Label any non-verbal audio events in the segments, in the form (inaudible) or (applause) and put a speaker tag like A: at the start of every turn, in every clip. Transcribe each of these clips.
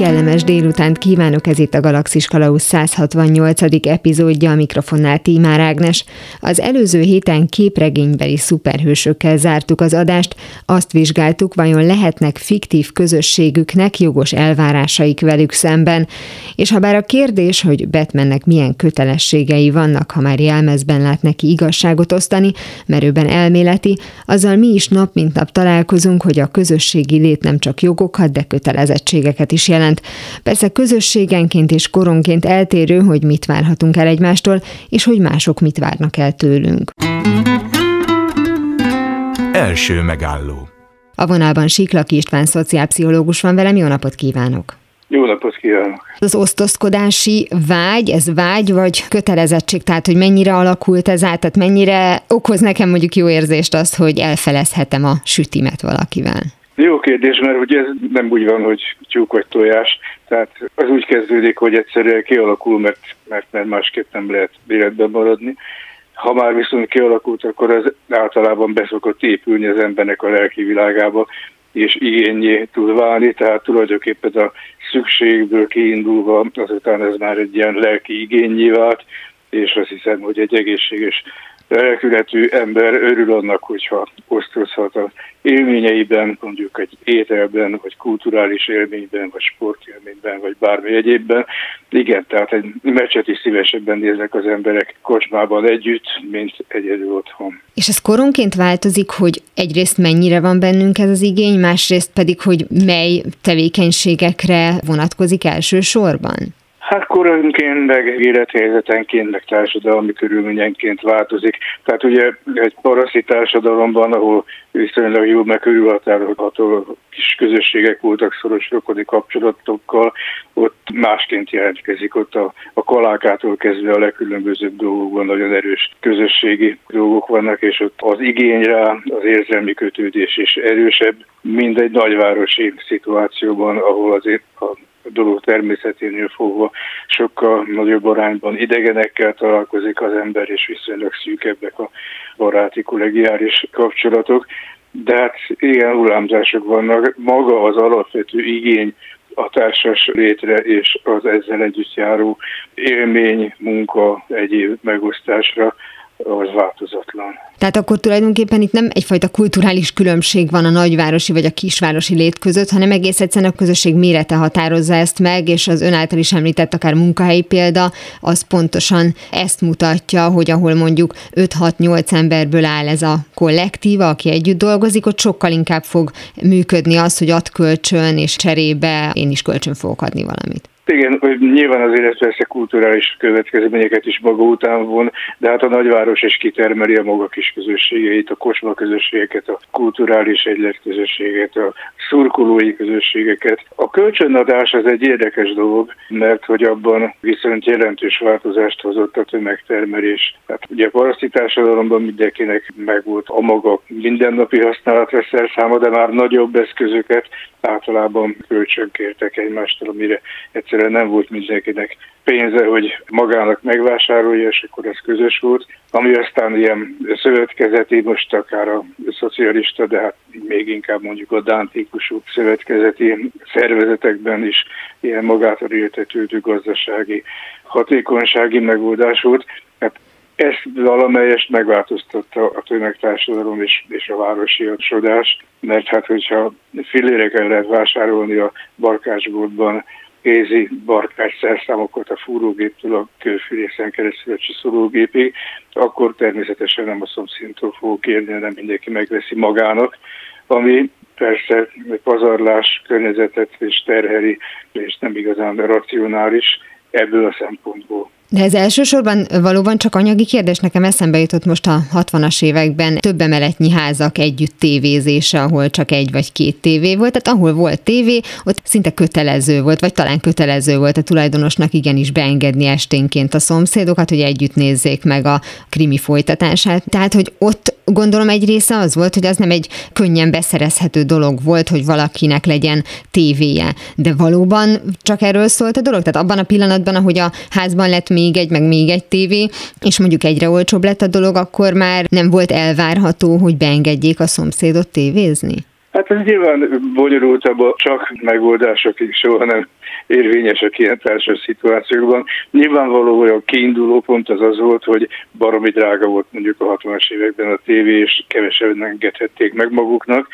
A: Kellemes délutánt kívánok, ez itt a Galaxis Kalausz 168. epizódja, a mikrofonnál Tímár Ágnes. Az előző héten képregénybeli szuperhősökkel zártuk az adást, azt vizsgáltuk, vajon lehetnek fiktív közösségüknek jogos elvárásaik velük szemben. És ha bár a kérdés, hogy Batmannek milyen kötelességei vannak, ha már jelmezben lát neki igazságot osztani, merőben elméleti, azzal mi is nap mint nap találkozunk, hogy a közösségi lét nem csak jogokat, de kötelezettségeket is jelent jelent. Persze közösségenként és koronként eltérő, hogy mit várhatunk el egymástól, és hogy mások mit várnak el tőlünk.
B: Első megálló.
A: A vonalban Siklaki István szociálpszichológus van velem, jó napot kívánok!
C: Jó napot kívánok!
A: Az osztozkodási vágy, ez vágy vagy kötelezettség, tehát hogy mennyire alakult ez át, tehát mennyire okoz nekem mondjuk jó érzést azt, hogy elfelezhetem a sütimet valakivel?
C: Jó kérdés, mert ugye ez nem úgy van, hogy tyúk vagy tojás, tehát az úgy kezdődik, hogy egyszerűen kialakul, mert, mert, mert másképp nem lehet életben maradni. Ha már viszont kialakult, akkor az általában beszokott épülni az embernek a lelki világába, és igényé tud válni, tehát tulajdonképpen a szükségből kiindulva azután ez már egy ilyen lelki igényé vált, és azt hiszem, hogy egy egészséges lelkületű ember örül annak, hogyha osztozhat a élményeiben, mondjuk egy ételben, vagy kulturális élményben, vagy sportélményben, vagy bármi egyébben. Igen, tehát egy meccset is szívesebben néznek az emberek kocsmában együtt, mint egyedül otthon.
A: És ez koronként változik, hogy egyrészt mennyire van bennünk ez az igény, másrészt pedig, hogy mely tevékenységekre vonatkozik elsősorban?
C: Hát koronként, meg élethelyzetenként, meg társadalmi körülményenként változik. Tehát ugye egy paraszi társadalomban, ahol viszonylag jó meg körülhatárolható kis közösségek voltak szoros rokoni kapcsolatokkal, ott másként jelentkezik, ott a, a kalákától kezdve a legkülönbözőbb dolgokban nagyon erős közösségi dolgok vannak, és ott az igény rá, az érzelmi kötődés is erősebb, mint egy nagyvárosi szituációban, ahol azért a dolog természeténél fogva sokkal nagyobb arányban idegenekkel találkozik az ember, és viszonylag szűkebbek a baráti kollegiáris kapcsolatok. De hát ilyen hullámzások vannak. Maga az alapvető igény a társas létre és az ezzel együtt járó élmény, munka, egyéb megosztásra az változatlan.
A: Tehát akkor tulajdonképpen itt nem egyfajta kulturális különbség van a nagyvárosi vagy a kisvárosi lét között, hanem egész egyszerűen a közösség mérete határozza ezt meg, és az ön által is említett akár munkahelyi példa, az pontosan ezt mutatja, hogy ahol mondjuk 5-6-8 emberből áll ez a kollektíva, aki együtt dolgozik, ott sokkal inkább fog működni az, hogy ad kölcsön, és cserébe én is kölcsön fogok adni valamit.
C: Igen, nyilván az élet persze kulturális következményeket is maga után von, de hát a nagyváros is kitermeli a maga kis közösségeit, a kosma közösségeket, a kulturális egyletközösséget, a szurkolói közösségeket. A kölcsönadás az egy érdekes dolog, mert hogy abban viszont jelentős változást hozott a tömegtermelés. Hát ugye a paraszti társadalomban mindenkinek megvolt a maga mindennapi használatra szerszáma, de már nagyobb eszközöket általában kölcsönkértek egymástól, amire egyszerűen nem volt mindenkinek pénze, hogy magának megvásárolja, és akkor ez közös volt. Ami aztán ilyen szövetkezeti, most akár a szocialista, de hát még inkább mondjuk a dántíkusú szövetkezeti szervezetekben is ilyen magától éltetődő gazdasági hatékonysági megoldás volt. Hát ezt valamelyest megváltoztatta a tömegtársadalom és, és a városi sodás, mert hát hogyha filléreken lehet vásárolni a barkácsboltban kézi barkács szerszámokat a fúrógéptől a kőfűrészen keresztül a csiszológépig, akkor természetesen nem a szomszédtól fogok kérni, nem mindenki megveszi magának, ami persze pazarlás környezetet és terheli, és nem igazán racionális ebből a szempontból.
A: De ez elsősorban valóban csak anyagi kérdés. Nekem eszembe jutott most a 60-as években több emeletnyi házak együtt tévézése, ahol csak egy vagy két tévé volt. Tehát ahol volt tévé, ott szinte kötelező volt, vagy talán kötelező volt a tulajdonosnak igenis beengedni esténként a szomszédokat, hogy együtt nézzék meg a krimi folytatását. Tehát, hogy ott gondolom egy része az volt, hogy az nem egy könnyen beszerezhető dolog volt, hogy valakinek legyen tévéje. De valóban csak erről szólt a dolog? Tehát abban a pillanatban, ahogy a házban lett még egy, meg még egy tévé, és mondjuk egyre olcsóbb lett a dolog, akkor már nem volt elvárható, hogy beengedjék a szomszédot tévézni?
C: Hát ez nyilván bonyolultabb, csak megoldások is soha nem érvényesek ilyen társas szituációkban. Nyilvánvaló, hogy a kiinduló pont az az volt, hogy baromi drága volt mondjuk a 60-as években a tévé, és kevesebben engedhették meg maguknak,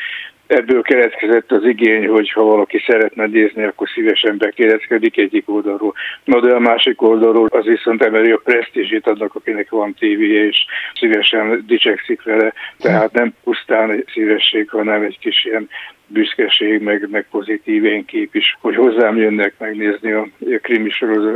C: Ebből keletkezett az igény, hogy ha valaki szeretne nézni, akkor szívesen bekérdezkedik egyik oldalról. Na de a másik oldalról az viszont emeli a presztízsét annak, akinek van tévéje, és szívesen dicsekszik vele. Tehát nem pusztán szívesség, hanem egy kis ilyen büszkeség, meg, meg pozitív kép is, hogy hozzám jönnek megnézni a, a krimi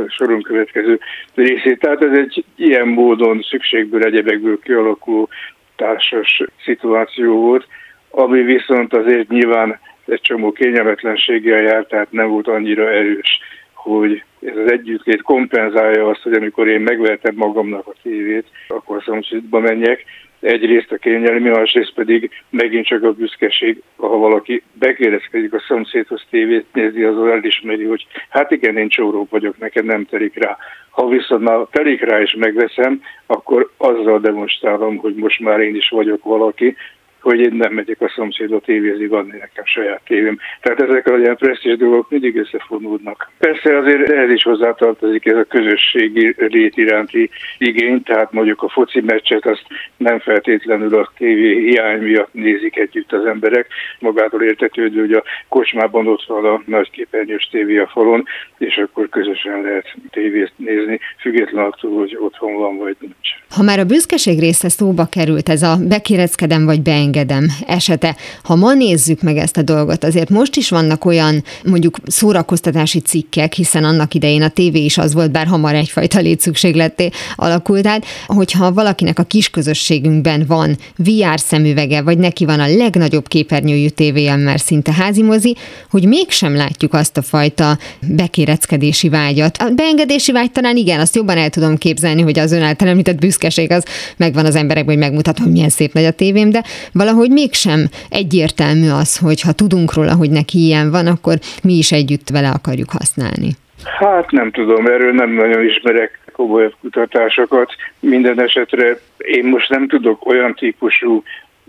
C: soron következő részét. Tehát ez egy ilyen módon szükségből, egyebekből kialakuló társas szituáció volt ami viszont azért nyilván egy csomó kényelmetlenséggel járt, tehát nem volt annyira erős, hogy ez az együttlét kompenzálja azt, hogy amikor én megvertem magamnak a tévét, akkor szomszédba menjek. Egyrészt a kényelmi, másrészt pedig megint csak a büszkeség, ha valaki bekérdezkedik a szomszédhoz tévét nézi, az elismeri, hogy hát igen, én csóró vagyok, nekem nem telik rá. Ha viszont már telik rá és megveszem, akkor azzal demonstrálom, hogy most már én is vagyok valaki, hogy én nem megyek a szomszédba tévézni, van nekem saját tévém. Tehát ezek a ilyen presztízs dolgok mindig összefonódnak. Persze azért ehhez is hozzátartozik ez a közösségi lét iránti igény, tehát mondjuk a foci meccset azt nem feltétlenül a tévé hiány miatt nézik együtt az emberek. Magától értetődő, hogy a kocsmában ott van a nagy képernyős tévé a falon, és akkor közösen lehet tévét nézni, független attól, hogy otthon van vagy nincs.
A: Ha már a büszkeség része szóba került, ez a bekéreckedem vagy beengedem, engedem esete. Ha ma nézzük meg ezt a dolgot, azért most is vannak olyan mondjuk szórakoztatási cikkek, hiszen annak idején a tévé is az volt, bár hamar egyfajta létszükségletté alakult át, hogyha valakinek a kis közösségünkben van VR szemüvege, vagy neki van a legnagyobb képernyőjű tévéje, mert szinte házimozi, hogy mégsem látjuk azt a fajta bekéreckedési vágyat. A beengedési vágy talán igen, azt jobban el tudom képzelni, hogy az ön által említett büszkeség az megvan az emberekben, hogy megmutatom, milyen szép nagy a tévém, de valahogy mégsem egyértelmű az, hogy ha tudunk róla, hogy neki ilyen van, akkor mi is együtt vele akarjuk használni.
C: Hát nem tudom, erről nem nagyon ismerek komolyabb kutatásokat. Minden esetre én most nem tudok olyan típusú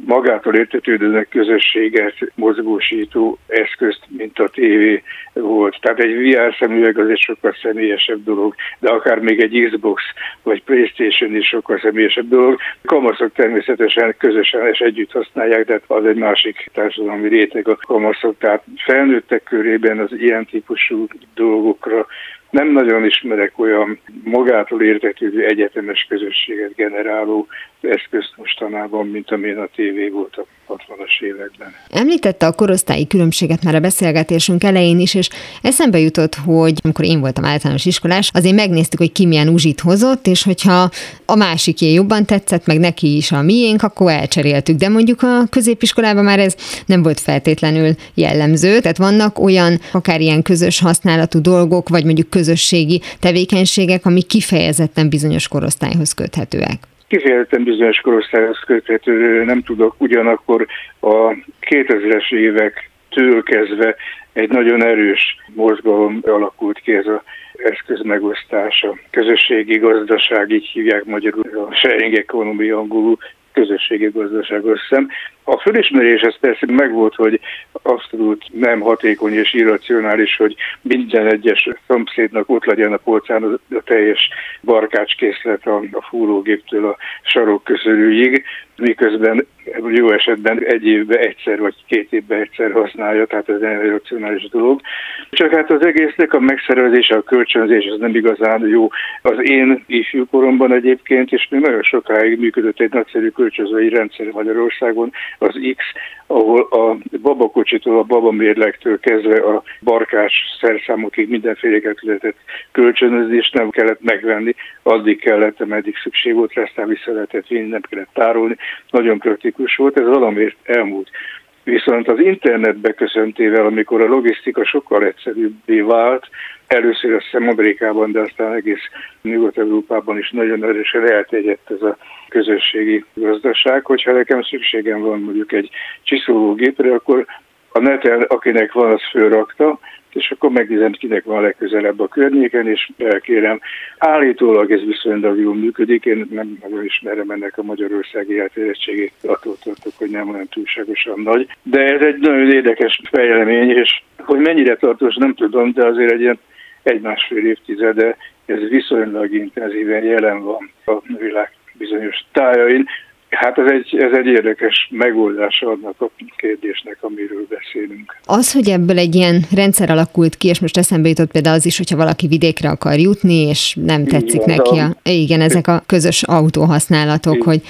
C: magától értetődőnek közösséget mozgósító eszközt, mint a tévé volt. Tehát egy VR szemüveg az egy sokkal személyesebb dolog, de akár még egy Xbox vagy Playstation is sokkal személyesebb dolog. Kamaszok természetesen közösen és együtt használják, de az egy másik társadalmi réteg a kamaszok. Tehát felnőttek körében az ilyen típusú dolgokra nem nagyon ismerek olyan magától értetődő egyetemes közösséget generáló eszközt mostanában, mint amilyen a tévé volt 60-as években.
A: Említette a korosztályi különbséget már a beszélgetésünk elején is, és eszembe jutott, hogy amikor én voltam általános iskolás, azért megnéztük, hogy ki milyen uzsit hozott, és hogyha a másiké jobban tetszett, meg neki is a miénk, akkor elcseréltük. De mondjuk a középiskolában már ez nem volt feltétlenül jellemző, tehát vannak olyan akár ilyen közös használatú dolgok, vagy mondjuk közösségi tevékenységek, amik kifejezetten bizonyos korosztályhoz köthetőek
C: kifejezetten bizonyos korosztályhoz köthető nem tudok, ugyanakkor a 2000-es évektől kezdve egy nagyon erős mozgalom alakult ki ez a eszköz megosztása. Közösségi gazdaság, így hívják magyarul, a sharing economy angolul, közösségi gazdaság összem. A fölismerés ez persze megvolt, hogy abszolút nem hatékony és irracionális, hogy minden egyes szomszédnak ott legyen a polcán a teljes barkácskészlet a, a fúrógéptől a sarok közülügyig, miközben jó esetben egy évben egyszer vagy két évben egyszer használja, tehát ez egy racionális dolog. Csak hát az egésznek a megszervezése, a kölcsönzés az nem igazán jó. Az én ifjúkoromban egyébként, és még nagyon sokáig működött egy nagyszerű kölcsönzői rendszer Magyarországon, az X, ahol a babakocsitól, a babamérlektől kezdve a barkás szerszámokig mindenféleket lehetett kölcsönözni, és nem kellett megvenni, addig kellett, ameddig szükség volt aztán vissza lehetett vinni, nem kellett tárolni. Nagyon praktikus volt, ez valamiért elmúlt. Viszont az internet beköszöntével, amikor a logisztika sokkal egyszerűbbé vált, először azt hiszem Amerikában, de aztán egész Nyugat-Európában is nagyon erősen elterjedt ez a közösségi gazdaság, hogyha nekem szükségem van mondjuk egy csiszológépre, akkor a neten, akinek van, az fölrakta, és akkor megnézem, kinek van legközelebb a környéken, és elkérem. Állítólag ez viszonylag jól működik, én nem nagyon ismerem ennek a magyarországi elterjedtségét, attól tartok, hogy nem olyan túlságosan nagy. De ez egy nagyon érdekes fejlemény, és hogy mennyire tartós, nem tudom, de azért egy ilyen egy-másfél évtizede ez viszonylag intenzíven jelen van a világ bizonyos tájain. Hát ez egy, ez egy érdekes megoldása annak a kérdésnek, amiről beszélünk.
A: Az, hogy ebből egy ilyen rendszer alakult ki, és most eszembe jutott például az is, hogyha valaki vidékre akar jutni, és nem tetszik neki a, igen, ezek a közös autóhasználatok, hogy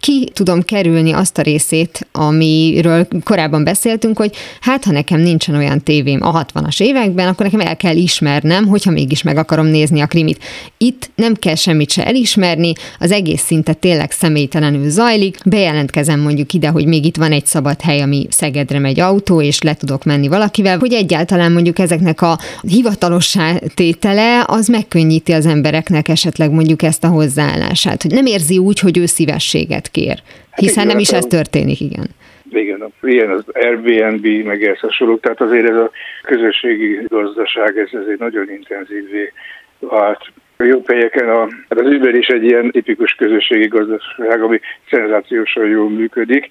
A: ki tudom kerülni azt a részét, amiről korábban beszéltünk, hogy hát ha nekem nincsen olyan tévém a 60-as években, akkor nekem el kell ismernem, hogyha mégis meg akarom nézni a krimit. Itt nem kell semmit se elismerni, az egész szinte tényleg személytelenül zaj, zajlik, bejelentkezem mondjuk ide, hogy még itt van egy szabad hely, ami Szegedre megy autó, és le tudok menni valakivel, hogy egyáltalán mondjuk ezeknek a hivatalossá tétele, az megkönnyíti az embereknek esetleg mondjuk ezt a hozzáállását, hogy nem érzi úgy, hogy ő szívességet kér. Hát Hiszen hát nem is ez történik, igen.
C: Igen, ilyen az Airbnb, meg ez hasonlók, tehát azért ez a közösségi gazdaság, ez, ez egy nagyon intenzívé vált jobb helyeken a, hát az Uber is egy ilyen tipikus közösségi gazdaság, ami szenzációsan jól működik,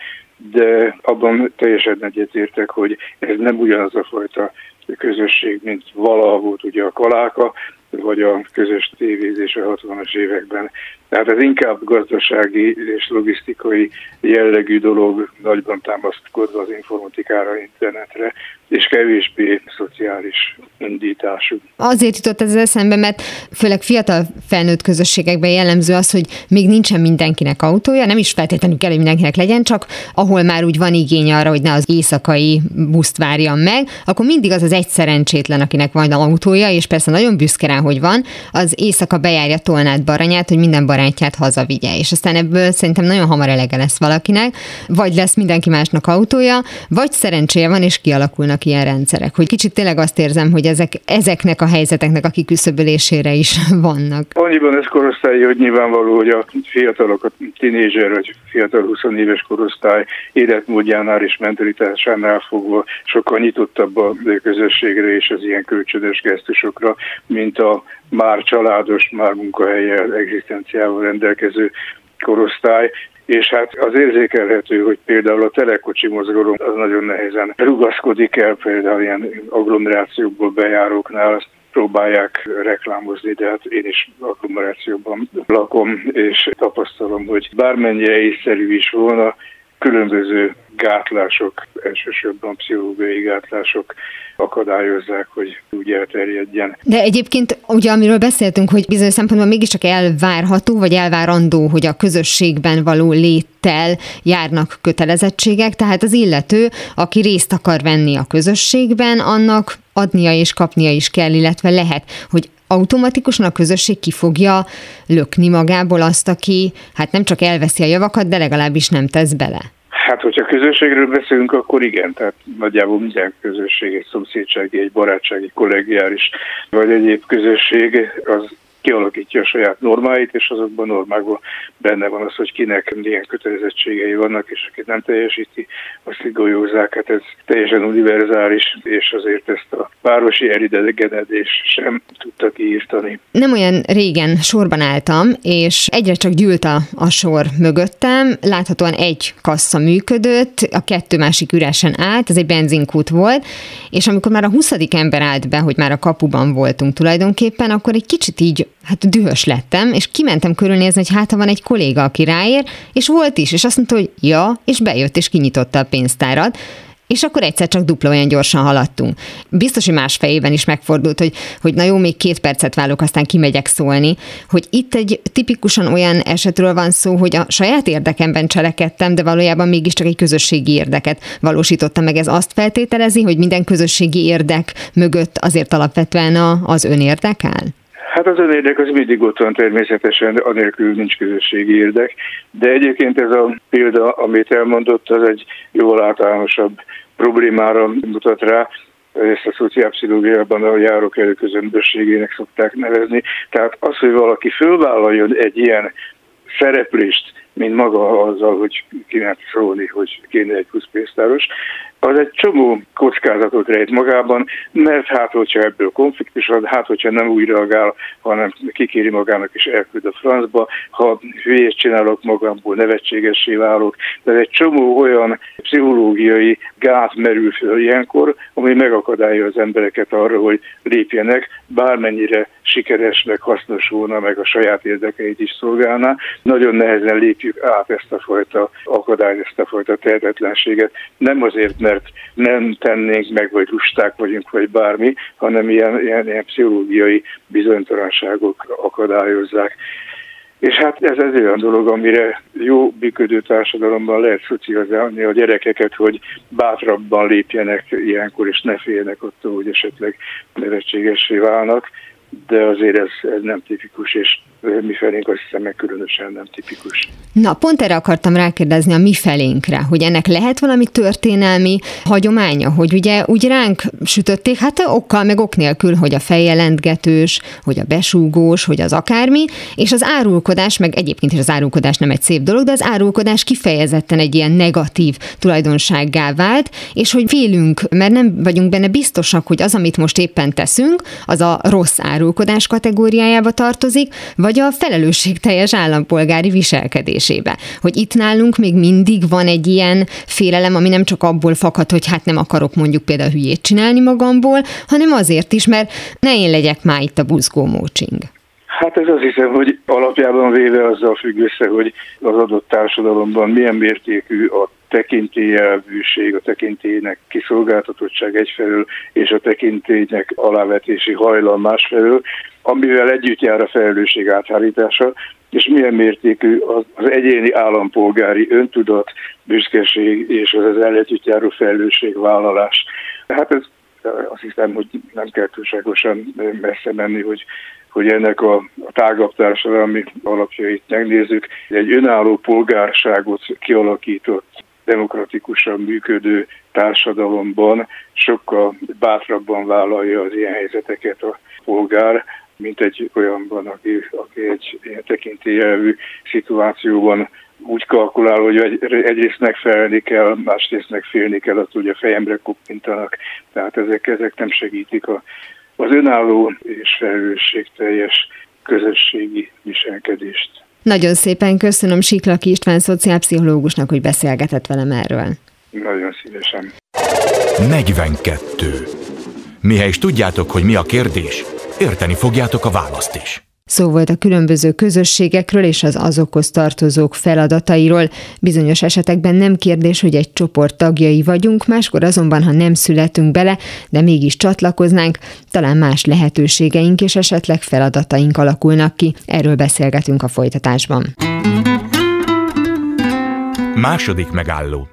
C: de abban teljesen egyetértek, hogy ez nem ugyanaz a fajta közösség, mint valaha volt ugye a kaláka, vagy a közös tévézés a 60-as években. Tehát ez inkább gazdasági és logisztikai jellegű dolog, nagyban támaszkodva az informatikára, internetre, és kevésbé szociális indítású.
A: Azért jutott ez eszembe, mert főleg fiatal felnőtt közösségekben jellemző az, hogy még nincsen mindenkinek autója, nem is feltétlenül kell, hogy mindenkinek legyen, csak ahol már úgy van igény arra, hogy ne az éjszakai buszt várjam meg, akkor mindig az az egy szerencsétlen, akinek van autója, és persze nagyon büszke rá, hogy van, az éjszaka bejárja Tolnát Baranyát, hogy minden barátját hazavigye. És aztán ebből szerintem nagyon hamar elege lesz valakinek, vagy lesz mindenki másnak autója, vagy szerencséje van, és kialakulnak ilyen rendszerek. Hogy kicsit tényleg azt érzem, hogy ezek, ezeknek a helyzeteknek a kiküszöbölésére is (laughs) vannak.
C: Annyiban ez korosztály, hogy nyilvánvaló, hogy a fiatalok, a tinédzser vagy fiatal 20 éves korosztály életmódjánál és mentalitásánál fogva sokkal nyitottabb a közösségre és az ilyen kölcsönös gesztusokra, mint a már családos, már munkahelyel, egzisztenciával rendelkező korosztály, és hát az érzékelhető, hogy például a telekocsi mozgalom az nagyon nehezen rugaszkodik el, például ilyen agglomerációkból bejáróknál, azt próbálják reklámozni, de hát én is agglomerációban lakom, és tapasztalom, hogy bármennyire észszerű is volna, különböző gátlások, elsősorban pszichológiai gátlások akadályozzák, hogy úgy elterjedjen.
A: De egyébként ugye amiről beszéltünk, hogy bizonyos szempontból mégiscsak elvárható, vagy elvárandó, hogy a közösségben való léttel járnak kötelezettségek, tehát az illető, aki részt akar venni a közösségben, annak adnia és kapnia is kell, illetve lehet, hogy automatikusan a közösség ki fogja lökni magából azt, aki hát nem csak elveszi a javakat, de legalábbis nem tesz bele.
C: Hát, hogyha közösségről beszélünk, akkor igen, tehát nagyjából minden közösség, egy szomszédsági, egy barátsági, kollegiális, vagy egyéb közösség, az kialakítja a saját normáit, és azokban a normákban benne van az, hogy kinek milyen kötelezettségei vannak, és aki nem teljesíti, azt golyózzák. Hát ez teljesen univerzális, és azért ezt a városi elidegenedés sem tudta kiírtani.
A: Nem olyan régen sorban álltam, és egyre csak gyűlt a, a sor mögöttem. Láthatóan egy kassa működött, a kettő másik üresen állt, ez egy benzinkút volt, és amikor már a 20. ember állt be, hogy már a kapuban voltunk tulajdonképpen, akkor egy kicsit így hát dühös lettem, és kimentem körülnézni, hogy hát ha van egy kolléga, aki ráér, és volt is, és azt mondta, hogy ja, és bejött, és kinyitotta a pénztárat, és akkor egyszer csak dupla olyan gyorsan haladtunk. Biztos, hogy más fejében is megfordult, hogy, hogy na jó, még két percet válok, aztán kimegyek szólni, hogy itt egy tipikusan olyan esetről van szó, hogy a saját érdekemben cselekedtem, de valójában mégiscsak egy közösségi érdeket valósítottam meg. Ez azt feltételezi, hogy minden közösségi érdek mögött azért alapvetően a, az ön érdekel?
C: Hát az önérdek az mindig ott van természetesen, anélkül nincs közösségi érdek, de egyébként ez a példa, amit elmondott, az egy jóval általánosabb problémára mutat rá, ezt a szociálpszichológiában a járók előközömbösségének szokták nevezni. Tehát az, hogy valaki fölvállaljon egy ilyen szereplést, mint maga azzal, hogy kéne szólni, hogy kéne egy plusz az egy csomó kockázatot rejt magában, mert hát, hogyha ebből konfliktus van, hát, hogyha nem úgy reagál, hanem kikéri magának és elküld a francba, ha hülyét csinálok magamból, nevetségessé válok. Tehát egy csomó olyan pszichológiai gát merül fel ilyenkor, ami megakadályozza az embereket arra, hogy lépjenek, bármennyire sikeres, meg hasznos volna, meg a saját érdekeit is szolgálná. Nagyon nehezen lépjük át ezt a fajta akadályt, ezt a fajta tehetetlenséget. Nem azért, mert nem tennénk meg, vagy lusták vagyunk, vagy bármi, hanem ilyen, ilyen, ilyen pszichológiai bizonytalanságok akadályozzák. És hát ez egy olyan dolog, amire jó működő társadalomban lehet szocializálni a gyerekeket, hogy bátrabban lépjenek ilyenkor, és ne féljenek attól, hogy esetleg nevetségesé válnak de azért ez, ez nem tipikus, és mi felénk azt hiszem meg különösen nem tipikus.
A: Na, pont erre akartam rákérdezni a mi felénkre, hogy ennek lehet valami történelmi hagyománya, hogy ugye úgy ránk sütötték, hát okkal meg ok nélkül, hogy a fejjelentgetős, hogy a besúgós, hogy az akármi, és az árulkodás, meg egyébként is az árulkodás nem egy szép dolog, de az árulkodás kifejezetten egy ilyen negatív tulajdonsággá vált, és hogy félünk, mert nem vagyunk benne biztosak, hogy az, amit most éppen teszünk, az a rossz árulkodás kategóriájába tartozik, vagy a felelősségteljes állampolgári viselkedésébe. Hogy itt nálunk még mindig van egy ilyen félelem, ami nem csak abból fakad, hogy hát nem akarok mondjuk például hülyét csinálni magamból, hanem azért is, mert ne én legyek már itt a buzgó mócsing.
C: Hát ez azt hiszem, hogy alapjában véve azzal függ össze, hogy az adott társadalomban milyen mértékű a tekintélyelvűség, a tekintélynek kiszolgáltatottság egyfelől, és a tekintélynek alávetési hajlam másfelől, amivel együtt jár a felelősség áthárítása, és milyen mértékű az, egyéni állampolgári öntudat, büszkeség és az az együtt járó felelősségvállalás. Hát ez azt hiszem, hogy nem kell túlságosan messze menni, hogy hogy ennek a, a tágabb társadalmi alapjait megnézzük. Egy önálló polgárságot kialakított demokratikusan működő társadalomban sokkal bátrabban vállalja az ilyen helyzeteket a polgár, mint egy olyanban, aki, aki egy ilyen tekintélyelvű szituációban úgy kalkulál, hogy egyrészt megfelelni kell, másrészt megfélni kell, attól, hogy a fejemre kuppintanak. Tehát ezek, ezek nem segítik a, az önálló és felelősségteljes közösségi viselkedést.
A: Nagyon szépen köszönöm Siklaki István szociálpszichológusnak, hogy beszélgetett velem erről.
C: Nagyon szívesen.
B: 42. Mihely is tudjátok, hogy mi a kérdés, érteni fogjátok a választ is.
A: Szó volt a különböző közösségekről és az azokhoz tartozók feladatairól. Bizonyos esetekben nem kérdés, hogy egy csoport tagjai vagyunk, máskor azonban, ha nem születünk bele, de mégis csatlakoznánk, talán más lehetőségeink és esetleg feladataink alakulnak ki. Erről beszélgetünk a folytatásban.
B: Második megálló.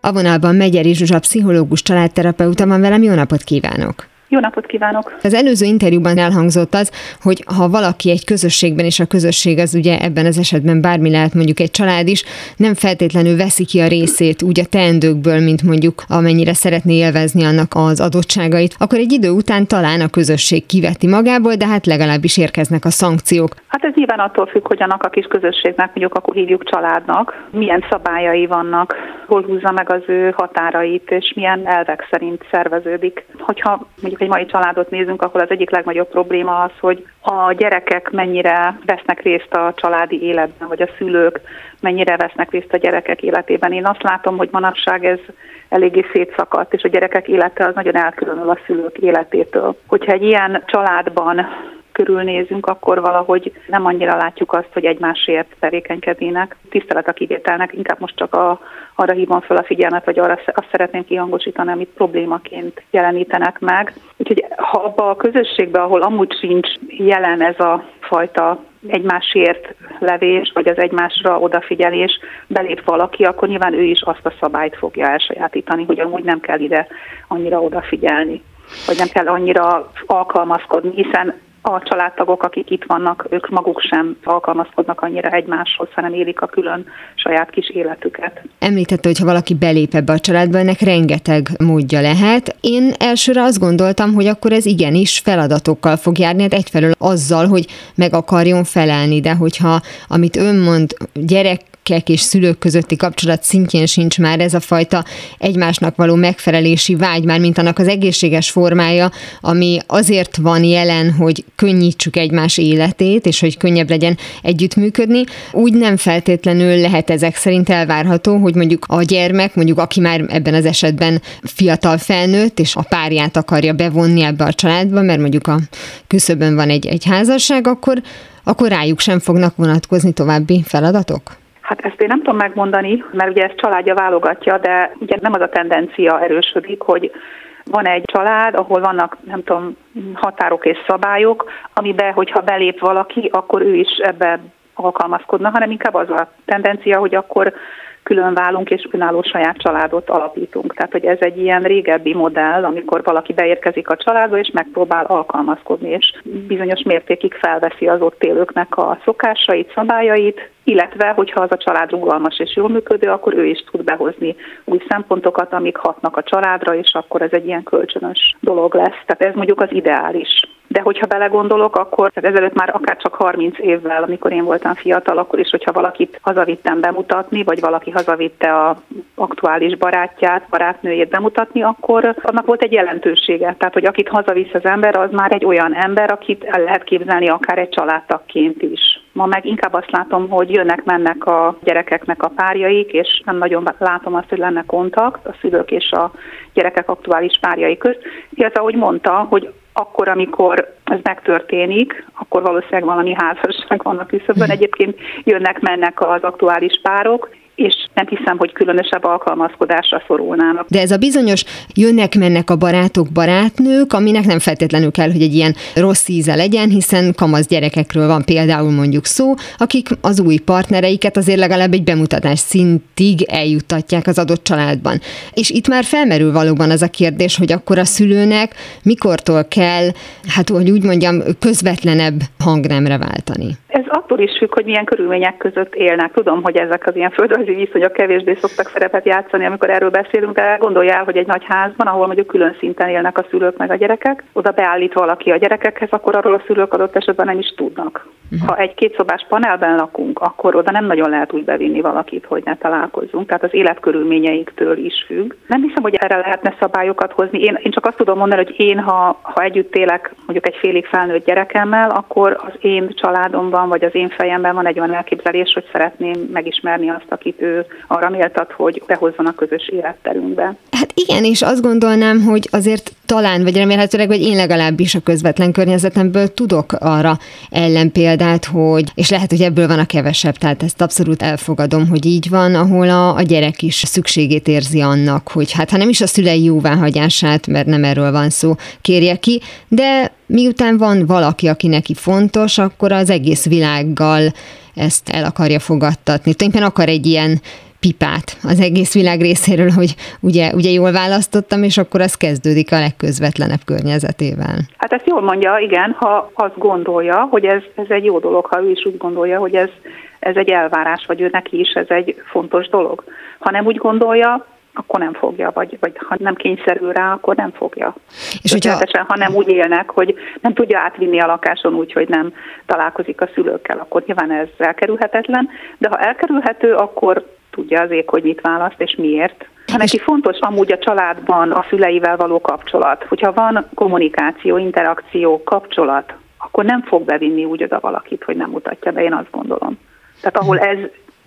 A: A vonalban Megyeri Zsuzsa pszichológus családterapeuta van velem, jó napot kívánok!
D: Jó napot kívánok!
A: Az előző interjúban elhangzott az, hogy ha valaki egy közösségben, és a közösség az ugye ebben az esetben bármi lehet, mondjuk egy család is, nem feltétlenül veszi ki a részét úgy a teendőkből, mint mondjuk amennyire szeretné élvezni annak az adottságait, akkor egy idő után talán a közösség kiveti magából, de hát legalábbis érkeznek a szankciók.
D: Hát ez nyilván attól függ, hogy annak a kis közösségnek, mondjuk akkor hívjuk családnak, milyen szabályai vannak, hol húzza meg az ő határait, és milyen elvek szerint szerveződik. Hogyha mondjuk mondjuk egy mai családot nézünk, akkor az egyik legnagyobb probléma az, hogy a gyerekek mennyire vesznek részt a családi életben, vagy a szülők mennyire vesznek részt a gyerekek életében. Én azt látom, hogy manapság ez eléggé szétszakadt, és a gyerekek élete az nagyon elkülönül a szülők életétől. Hogyha egy ilyen családban körülnézünk, akkor valahogy nem annyira látjuk azt, hogy egymásért tevékenykednének. Tisztelet a kivételnek, inkább most csak a, arra hívom fel a figyelmet, vagy arra azt szeretném kihangosítani, amit problémaként jelenítenek meg. Úgyhogy ha abba a közösségbe, ahol amúgy sincs jelen ez a fajta egymásért levés, vagy az egymásra odafigyelés belép valaki, akkor nyilván ő is azt a szabályt fogja elsajátítani, hogy amúgy nem kell ide annyira odafigyelni vagy nem kell annyira alkalmazkodni, hiszen a családtagok, akik itt vannak, ők maguk sem alkalmazkodnak annyira egymáshoz, hanem élik a külön saját kis életüket.
A: Említette, hogy ha valaki belép ebbe a családba, ennek rengeteg módja lehet. Én elsőre azt gondoltam, hogy akkor ez igenis feladatokkal fog járni, hát egyfelől azzal, hogy meg akarjon felelni, de hogyha amit ön mond, gyerek gyerekek és szülők közötti kapcsolat szintjén sincs már ez a fajta egymásnak való megfelelési vágy, már mint annak az egészséges formája, ami azért van jelen, hogy könnyítsük egymás életét, és hogy könnyebb legyen együttműködni. Úgy nem feltétlenül lehet ezek szerint elvárható, hogy mondjuk a gyermek, mondjuk aki már ebben az esetben fiatal felnőtt, és a párját akarja bevonni ebbe a családba, mert mondjuk a küszöbön van egy, egy házasság, akkor, akkor rájuk sem fognak vonatkozni további feladatok?
D: Hát ezt én nem tudom megmondani, mert ugye ezt családja válogatja, de ugye nem az a tendencia erősödik, hogy van egy család, ahol vannak, nem tudom, határok és szabályok, amiben, hogyha belép valaki, akkor ő is ebbe alkalmazkodna, hanem inkább az a tendencia, hogy akkor külön válunk és önálló saját családot alapítunk. Tehát, hogy ez egy ilyen régebbi modell, amikor valaki beérkezik a családba, és megpróbál alkalmazkodni, és bizonyos mértékig felveszi az ott élőknek a szokásait, szabályait, illetve, hogyha az a család rugalmas és jól működő, akkor ő is tud behozni új szempontokat, amik hatnak a családra, és akkor ez egy ilyen kölcsönös dolog lesz. Tehát ez mondjuk az ideális. De hogyha belegondolok, akkor ezelőtt már akár csak 30 évvel, amikor én voltam fiatal, akkor is, hogyha valakit hazavittem bemutatni, vagy valaki hazavitte a aktuális barátját, barátnőjét bemutatni, akkor annak volt egy jelentősége. Tehát, hogy akit hazavisz az ember, az már egy olyan ember, akit el lehet képzelni akár egy családtagként is. Ma meg inkább azt látom, hogy jönnek-mennek a gyerekeknek a párjaik, és nem nagyon látom azt, hogy lenne kontakt a szülők és a gyerekek aktuális párjai közt. Illetve, ahogy mondta, hogy akkor, amikor ez megtörténik, akkor valószínűleg valami házasság van a küszöbön. Egyébként jönnek-mennek az aktuális párok, és nem hiszem, hogy különösebb alkalmazkodásra szorulnának.
A: De ez a bizonyos jönnek-mennek a barátok, barátnők, aminek nem feltétlenül kell, hogy egy ilyen rossz íze legyen, hiszen kamasz gyerekekről van például mondjuk szó, akik az új partnereiket azért legalább egy bemutatás szintig eljuttatják az adott családban. És itt már felmerül valóban az a kérdés, hogy akkor a szülőnek mikortól kell, hát hogy úgy mondjam, közvetlenebb hangnemre váltani.
D: Ez attól is függ, hogy milyen körülmények között élnek. Tudom, hogy ezek az ilyen földrajzi viszonyok kevésbé szoktak szerepet játszani, amikor erről beszélünk, de gondoljál, hogy egy nagy házban, ahol mondjuk külön szinten élnek a szülők meg a gyerekek, oda beállít valaki a gyerekekhez, akkor arról a szülők adott esetben nem is tudnak. Uh-huh. Ha egy kétszobás panelben lakunk, akkor oda nem nagyon lehet úgy bevinni valakit, hogy ne találkozzunk. Tehát az életkörülményeiktől is függ. Nem hiszem, hogy erre lehetne szabályokat hozni. Én, én csak azt tudom mondani, hogy én, ha, ha együtt élek mondjuk egy félig felnőtt gyerekemmel, akkor az én családomban vagy az én fejemben van egy olyan elképzelés, hogy szeretném megismerni azt, akit ő arra méltat, hogy behozzon a közös életterünkbe.
A: Hát igen, és azt gondolnám, hogy azért talán, vagy remélhetőleg, vagy én legalábbis a közvetlen környezetemből tudok arra ellenpéldát, hogy, és lehet, hogy ebből van a kevesebb, tehát ezt abszolút elfogadom, hogy így van, ahol a, a gyerek is szükségét érzi annak, hogy hát ha nem is a szülei jóváhagyását, mert nem erről van szó, kérje ki, de miután van valaki, aki neki fontos, akkor az egész világgal ezt el akarja fogadtatni. Tulajdonképpen akar egy ilyen pipát az egész világ részéről, hogy ugye, ugye jól választottam, és akkor az kezdődik a legközvetlenebb környezetével.
D: Hát ezt jól mondja, igen, ha azt gondolja, hogy ez, ez egy jó dolog, ha ő is úgy gondolja, hogy ez, ez egy elvárás, vagy ő neki is ez egy fontos dolog. Ha nem úgy gondolja, akkor nem fogja, vagy, vagy ha nem kényszerül rá, akkor nem fogja. És hogyha... ha nem úgy élnek, hogy nem tudja átvinni a lakáson úgy, hogy nem találkozik a szülőkkel, akkor nyilván ez elkerülhetetlen, de ha elkerülhető, akkor tudja az ég, hogy mit választ és miért. Ha neki fontos amúgy a családban a szüleivel való kapcsolat, hogyha van kommunikáció, interakció, kapcsolat, akkor nem fog bevinni úgy oda valakit, hogy nem mutatja be, én azt gondolom. Tehát ahol ez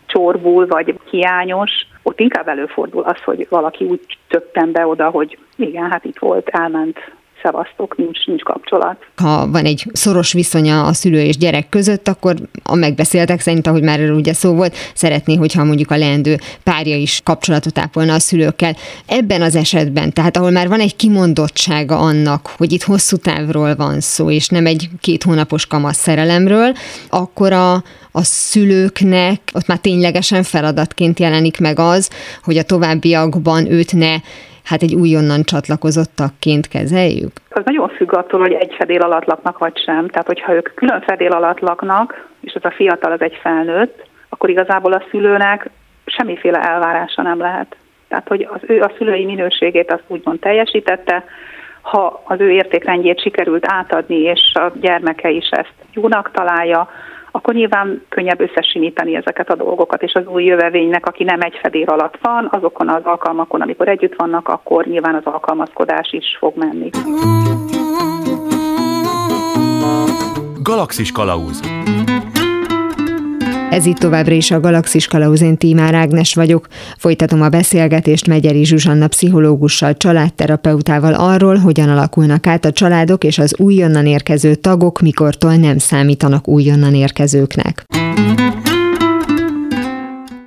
D: csorbul, vagy hiányos, ott inkább előfordul az, hogy valaki úgy többen be oda, hogy igen, hát itt volt, elment, szevasztok, nincs, nincs kapcsolat.
A: Ha van egy szoros viszonya a szülő és gyerek között, akkor a megbeszéltek szerint, ahogy már erről ugye szó volt, szeretné, hogyha mondjuk a leendő párja is kapcsolatot ápolna a szülőkkel. Ebben az esetben, tehát ahol már van egy kimondottsága annak, hogy itt hosszú távról van szó, és nem egy két hónapos kamasz szerelemről, akkor a, a szülőknek ott már ténylegesen feladatként jelenik meg az, hogy a továbbiakban őt ne hát egy újonnan csatlakozottakként kezeljük?
D: Az nagyon függ attól, hogy egy fedél alatt laknak vagy sem. Tehát, hogyha ők külön fedél alatt laknak, és az a fiatal az egy felnőtt, akkor igazából a szülőnek semmiféle elvárása nem lehet. Tehát, hogy az ő a szülői minőségét azt úgymond teljesítette, ha az ő értékrendjét sikerült átadni, és a gyermeke is ezt jónak találja, akkor nyilván könnyebb összesimítani ezeket a dolgokat, és az új jövevénynek, aki nem egy fedél alatt van, azokon az alkalmakon, amikor együtt vannak, akkor nyilván az alkalmazkodás is fog menni.
B: Galaxis Kalauz
A: ez itt továbbra is a Galaxis Kalauzén Tímár Ágnes vagyok. Folytatom a beszélgetést Megyeri Zsuzsanna pszichológussal, családterapeutával arról, hogyan alakulnak át a családok és az újonnan érkező tagok, mikortól nem számítanak újonnan érkezőknek.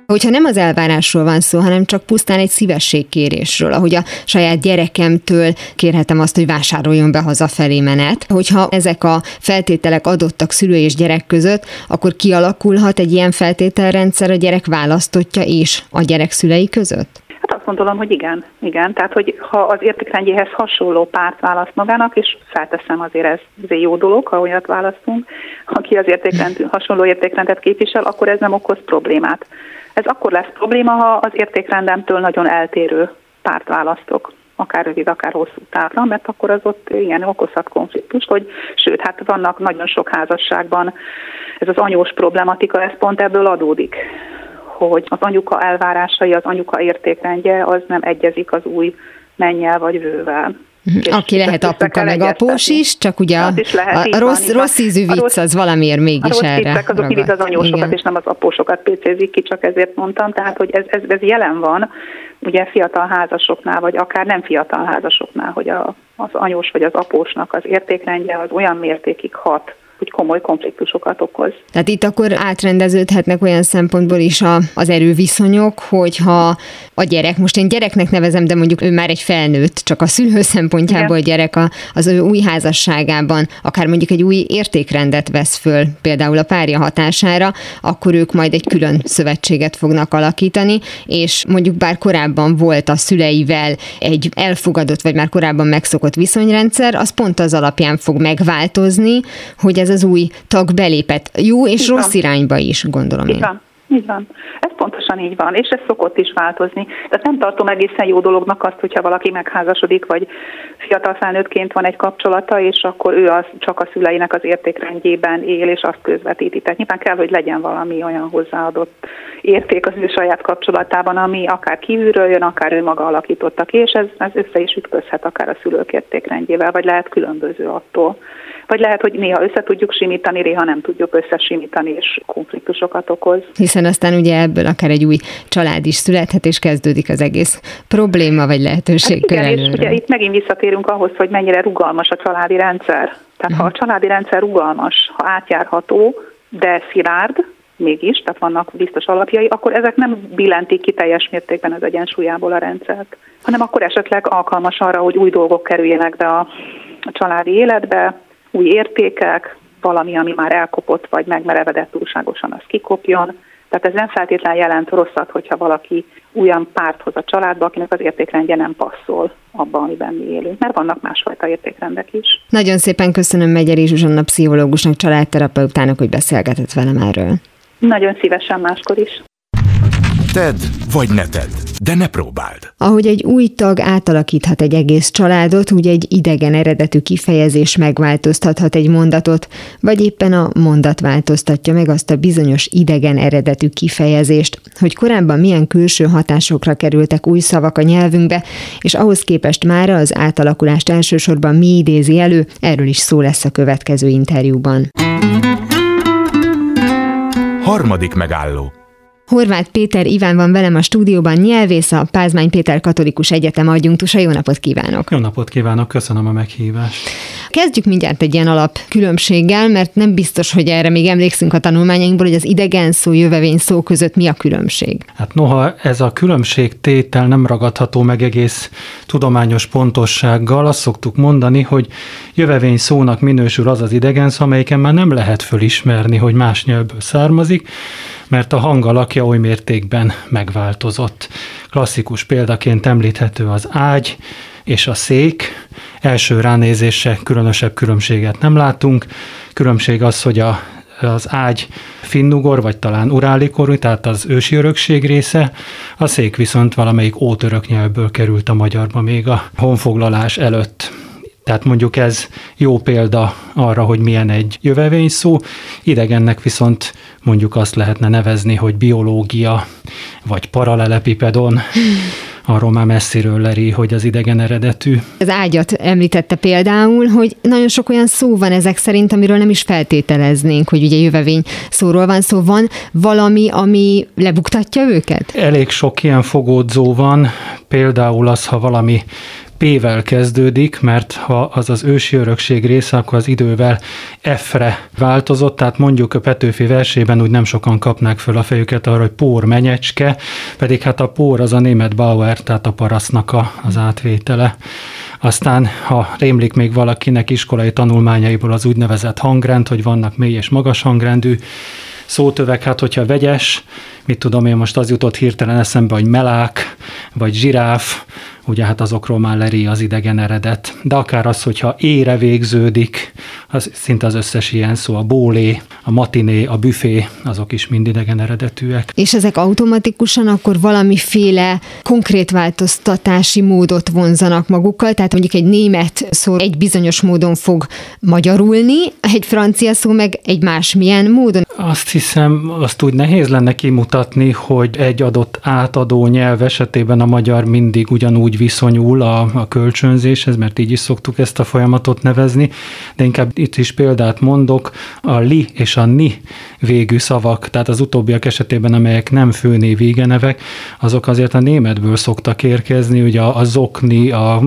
A: Hogyha nem az elvárásról van szó, hanem csak pusztán egy szívességkérésről, ahogy a saját gyerekemtől kérhetem azt, hogy vásároljon be hazafelé menet, hogyha ezek a feltételek adottak szülő és gyerek között, akkor kialakulhat egy ilyen feltételrendszer a gyerek választotja és a gyerek szülei között?
D: Hát azt gondolom, hogy igen. Igen, tehát hogy ha az értékrendjéhez hasonló párt választ magának, és felteszem azért ez azért jó dolog, ha olyat választunk, aki az értékrend, hasonló értékrendet képvisel, akkor ez nem okoz problémát. Ez akkor lesz probléma, ha az értékrendemtől nagyon eltérő párt választok akár rövid, akár hosszú távra, mert akkor az ott ilyen okozhat konfliktus, hogy sőt, hát vannak nagyon sok házasságban ez az anyós problematika, ez pont ebből adódik, hogy az anyuka elvárásai, az anyuka értékrendje az nem egyezik az új mennyel vagy vővel.
A: Mhm. Aki lehet apuka meg após is, csak ugye a, lehet, a, a rossz, van, rossz ízű vicc rossz, az valamiért mégis a erre
D: azok ragad. az anyósokat, Igen. és nem az apósokat pécézik ki, csak ezért mondtam. Tehát, hogy ez, ez, ez jelen van, ugye fiatal házasoknál, vagy akár nem fiatal házasoknál, hogy a, az anyós vagy az apósnak az értékrendje az olyan mértékig hat hogy komoly konfliktusokat okoz.
A: Tehát itt akkor átrendeződhetnek olyan szempontból is a, az erőviszonyok, hogyha a gyerek, most én gyereknek nevezem, de mondjuk ő már egy felnőtt, csak a szülő (laughs) szempontjából Igen. gyerek a, az ő új házasságában, akár mondjuk egy új értékrendet vesz föl, például a párja hatására, akkor ők majd egy külön szövetséget fognak alakítani, és mondjuk bár korábban volt a szüleivel egy elfogadott, vagy már korábban megszokott viszonyrendszer, az pont az alapján fog megváltozni, hogy ez az új tag belépett jó és rossz irányba is, gondolom én.
D: Igen. Így van. Ez pontosan így van, és ez szokott is változni. Tehát nem tartom egészen jó dolognak azt, hogyha valaki megházasodik, vagy fiatal felnőttként van egy kapcsolata, és akkor ő az csak a szüleinek az értékrendjében él, és azt közvetíti. Tehát nyilván kell, hogy legyen valami olyan hozzáadott érték az ő saját kapcsolatában, ami akár kívülről jön, akár ő maga alakította ki, és ez, ez össze is ütközhet akár a szülők értékrendjével, vagy lehet különböző attól vagy lehet, hogy néha össze tudjuk simítani, néha nem tudjuk összesimítani, és konfliktusokat okoz.
A: Hiszen aztán ugye ebből akár egy új család is születhet, és kezdődik az egész probléma, vagy lehetőség hát igen,
D: és ugye itt megint visszatérünk ahhoz, hogy mennyire rugalmas a családi rendszer. Tehát ha a családi rendszer rugalmas, ha átjárható, de szilárd, mégis, tehát vannak biztos alapjai, akkor ezek nem billentik ki teljes mértékben az egyensúlyából a rendszert, hanem akkor esetleg alkalmas arra, hogy új dolgok kerüljenek be a, a családi életbe, új értékek, valami, ami már elkopott vagy megmerevedett túlságosan, az kikopjon. Tehát ez nem feltétlenül jelent rosszat, hogyha valaki olyan párt hoz a családba, akinek az értékrendje nem passzol abban, amiben mi élünk, mert vannak másfajta értékrendek is.
A: Nagyon szépen köszönöm Megyeri Zsuzsanna pszichológusnak, családterapeutának, hogy beszélgetett velem erről.
D: Nagyon szívesen máskor is.
B: Tedd, vagy ne tedd, de ne próbáld.
A: Ahogy egy új tag átalakíthat egy egész családot, úgy egy idegen eredetű kifejezés megváltoztathat egy mondatot, vagy éppen a mondat változtatja meg azt a bizonyos idegen eredetű kifejezést, hogy korábban milyen külső hatásokra kerültek új szavak a nyelvünkbe, és ahhoz képest már az átalakulást elsősorban mi idézi elő, erről is szó lesz a következő interjúban.
B: Harmadik megálló
A: Horváth Péter Iván van velem a stúdióban, nyelvész, a Pázmány Péter Katolikus Egyetem adjunktusa. Jó napot kívánok!
E: Jó napot kívánok, köszönöm a meghívást!
A: Kezdjük mindjárt egy ilyen alap különbséggel, mert nem biztos, hogy erre még emlékszünk a tanulmányainkból, hogy az idegen szó, jövevény szó között mi a különbség.
E: Hát noha ez a különbség tétel nem ragadható meg egész tudományos pontossággal, azt szoktuk mondani, hogy jövevény szónak minősül az az idegen szó, amelyiken már nem lehet fölismerni, hogy más nyelvből származik, mert a hang alakja oly mértékben megváltozott. Klasszikus példaként említhető az ágy és a szék. Első ránézésre különösebb különbséget nem látunk. Különbség az, hogy a az ágy finnugor, vagy talán urálikorú, tehát az ősi örökség része, a szék viszont valamelyik ótörök nyelvből került a magyarba még a honfoglalás előtt. Tehát mondjuk ez jó példa arra, hogy milyen egy jövevény szó, idegennek viszont mondjuk azt lehetne nevezni, hogy biológia, vagy paralelepipedon, arról már messziről leri, hogy az idegen eredetű.
A: Az ágyat említette például, hogy nagyon sok olyan szó van ezek szerint, amiről nem is feltételeznénk, hogy ugye jövevény szóról van szó. Van valami, ami lebuktatja őket?
E: Elég sok ilyen fogódzó van, például az, ha valami P-vel kezdődik, mert ha az az ősi örökség része, akkor az idővel F-re változott, tehát mondjuk a Petőfi versében úgy nem sokan kapnák föl a fejüket arra, hogy pór menyecske, pedig hát a pór az a német Bauer, tehát a parasznak a, az átvétele. Aztán, ha rémlik még valakinek iskolai tanulmányaiból az úgynevezett hangrend, hogy vannak mély és magas hangrendű szótövek, hát hogyha vegyes, mit tudom én, most az jutott hirtelen eszembe, hogy melák, vagy zsiráf, ugye hát azokról már leri az idegen eredet. De akár az, hogyha ére végződik, az szinte az összes ilyen szó, a bólé, a matiné, a büfé, azok is mind idegen eredetűek.
A: És ezek automatikusan akkor valamiféle konkrét változtatási módot vonzanak magukkal, tehát mondjuk egy német szó egy bizonyos módon fog magyarulni, egy francia szó meg egy másmilyen módon.
E: Azt hiszem, azt úgy nehéz lenne kimutatni, hogy egy adott átadó nyelv esetében a magyar mindig ugyanúgy úgy viszonyul a, a kölcsönzéshez, mert így is szoktuk ezt a folyamatot nevezni, de inkább itt is példát mondok, a li és a ni végű szavak, tehát az utóbbiak esetében, amelyek nem főnév nevek, azok azért a németből szoktak érkezni, ugye a, a zokni, a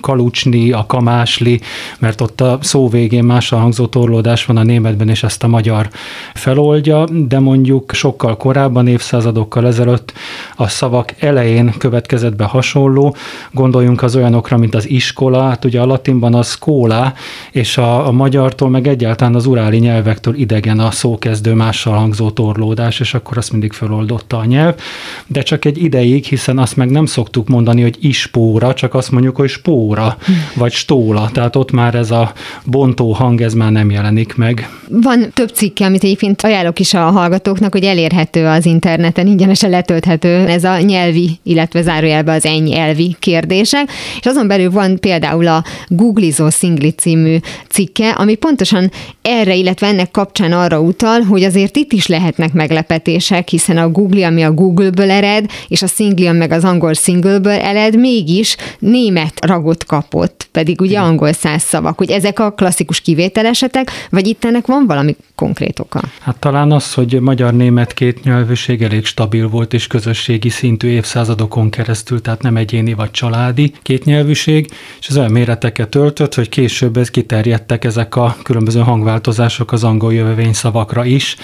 E: kalucsni, a kamásli, mert ott a szó végén mással hangzó torlódás van a németben, és ezt a magyar feloldja, de mondjuk sokkal korábban, évszázadokkal ezelőtt a szavak elején következett be hasonló, gondoljunk az olyanokra, mint az iskola, hát ugye a latinban a skóla, és a, a magyartól, meg egyáltalán az uráli nyelvektől idegen a szókezdő mással hangzó torlódás, és akkor azt mindig feloldotta a nyelv, de csak egy ideig, hiszen azt meg nem szoktuk mondani, hogy ispóra, csak azt mondjuk, hogy spóra, vagy stóla, tehát ott már ez a bontó hang, ez már nem jelenik meg.
A: Van több cikke, amit egyébként ajánlok is a hallgatóknak, hogy elérhető az interneten, ingyenesen letölthető ez a nyelvi, illetve zárójelbe az ennyi elvi kérdések, és azon belül van például a Googlizó Szingli című cikke, ami pontosan erre, illetve ennek kapcsán arra utal, hogy azért itt is lehetnek meglepetések, hiszen a Google, ami a Google-ből ered, és a Singlian meg az angol singleből ered, mégis német ragot kapott, pedig ugye angol száz szavak, hogy ezek a klasszikus kivételesetek, vagy itt ennek van valami konkrét oka?
E: Hát talán az, hogy magyar-német kétnyelvűség elég stabil volt, és közösségi szintű évszázadokon keresztül, tehát nem egyéni vagy családi kétnyelvűség, és ez olyan méreteket öltött, hogy később ez kiterjedtek ezek a különböző hangváltozások az angol jövevény szavakra is,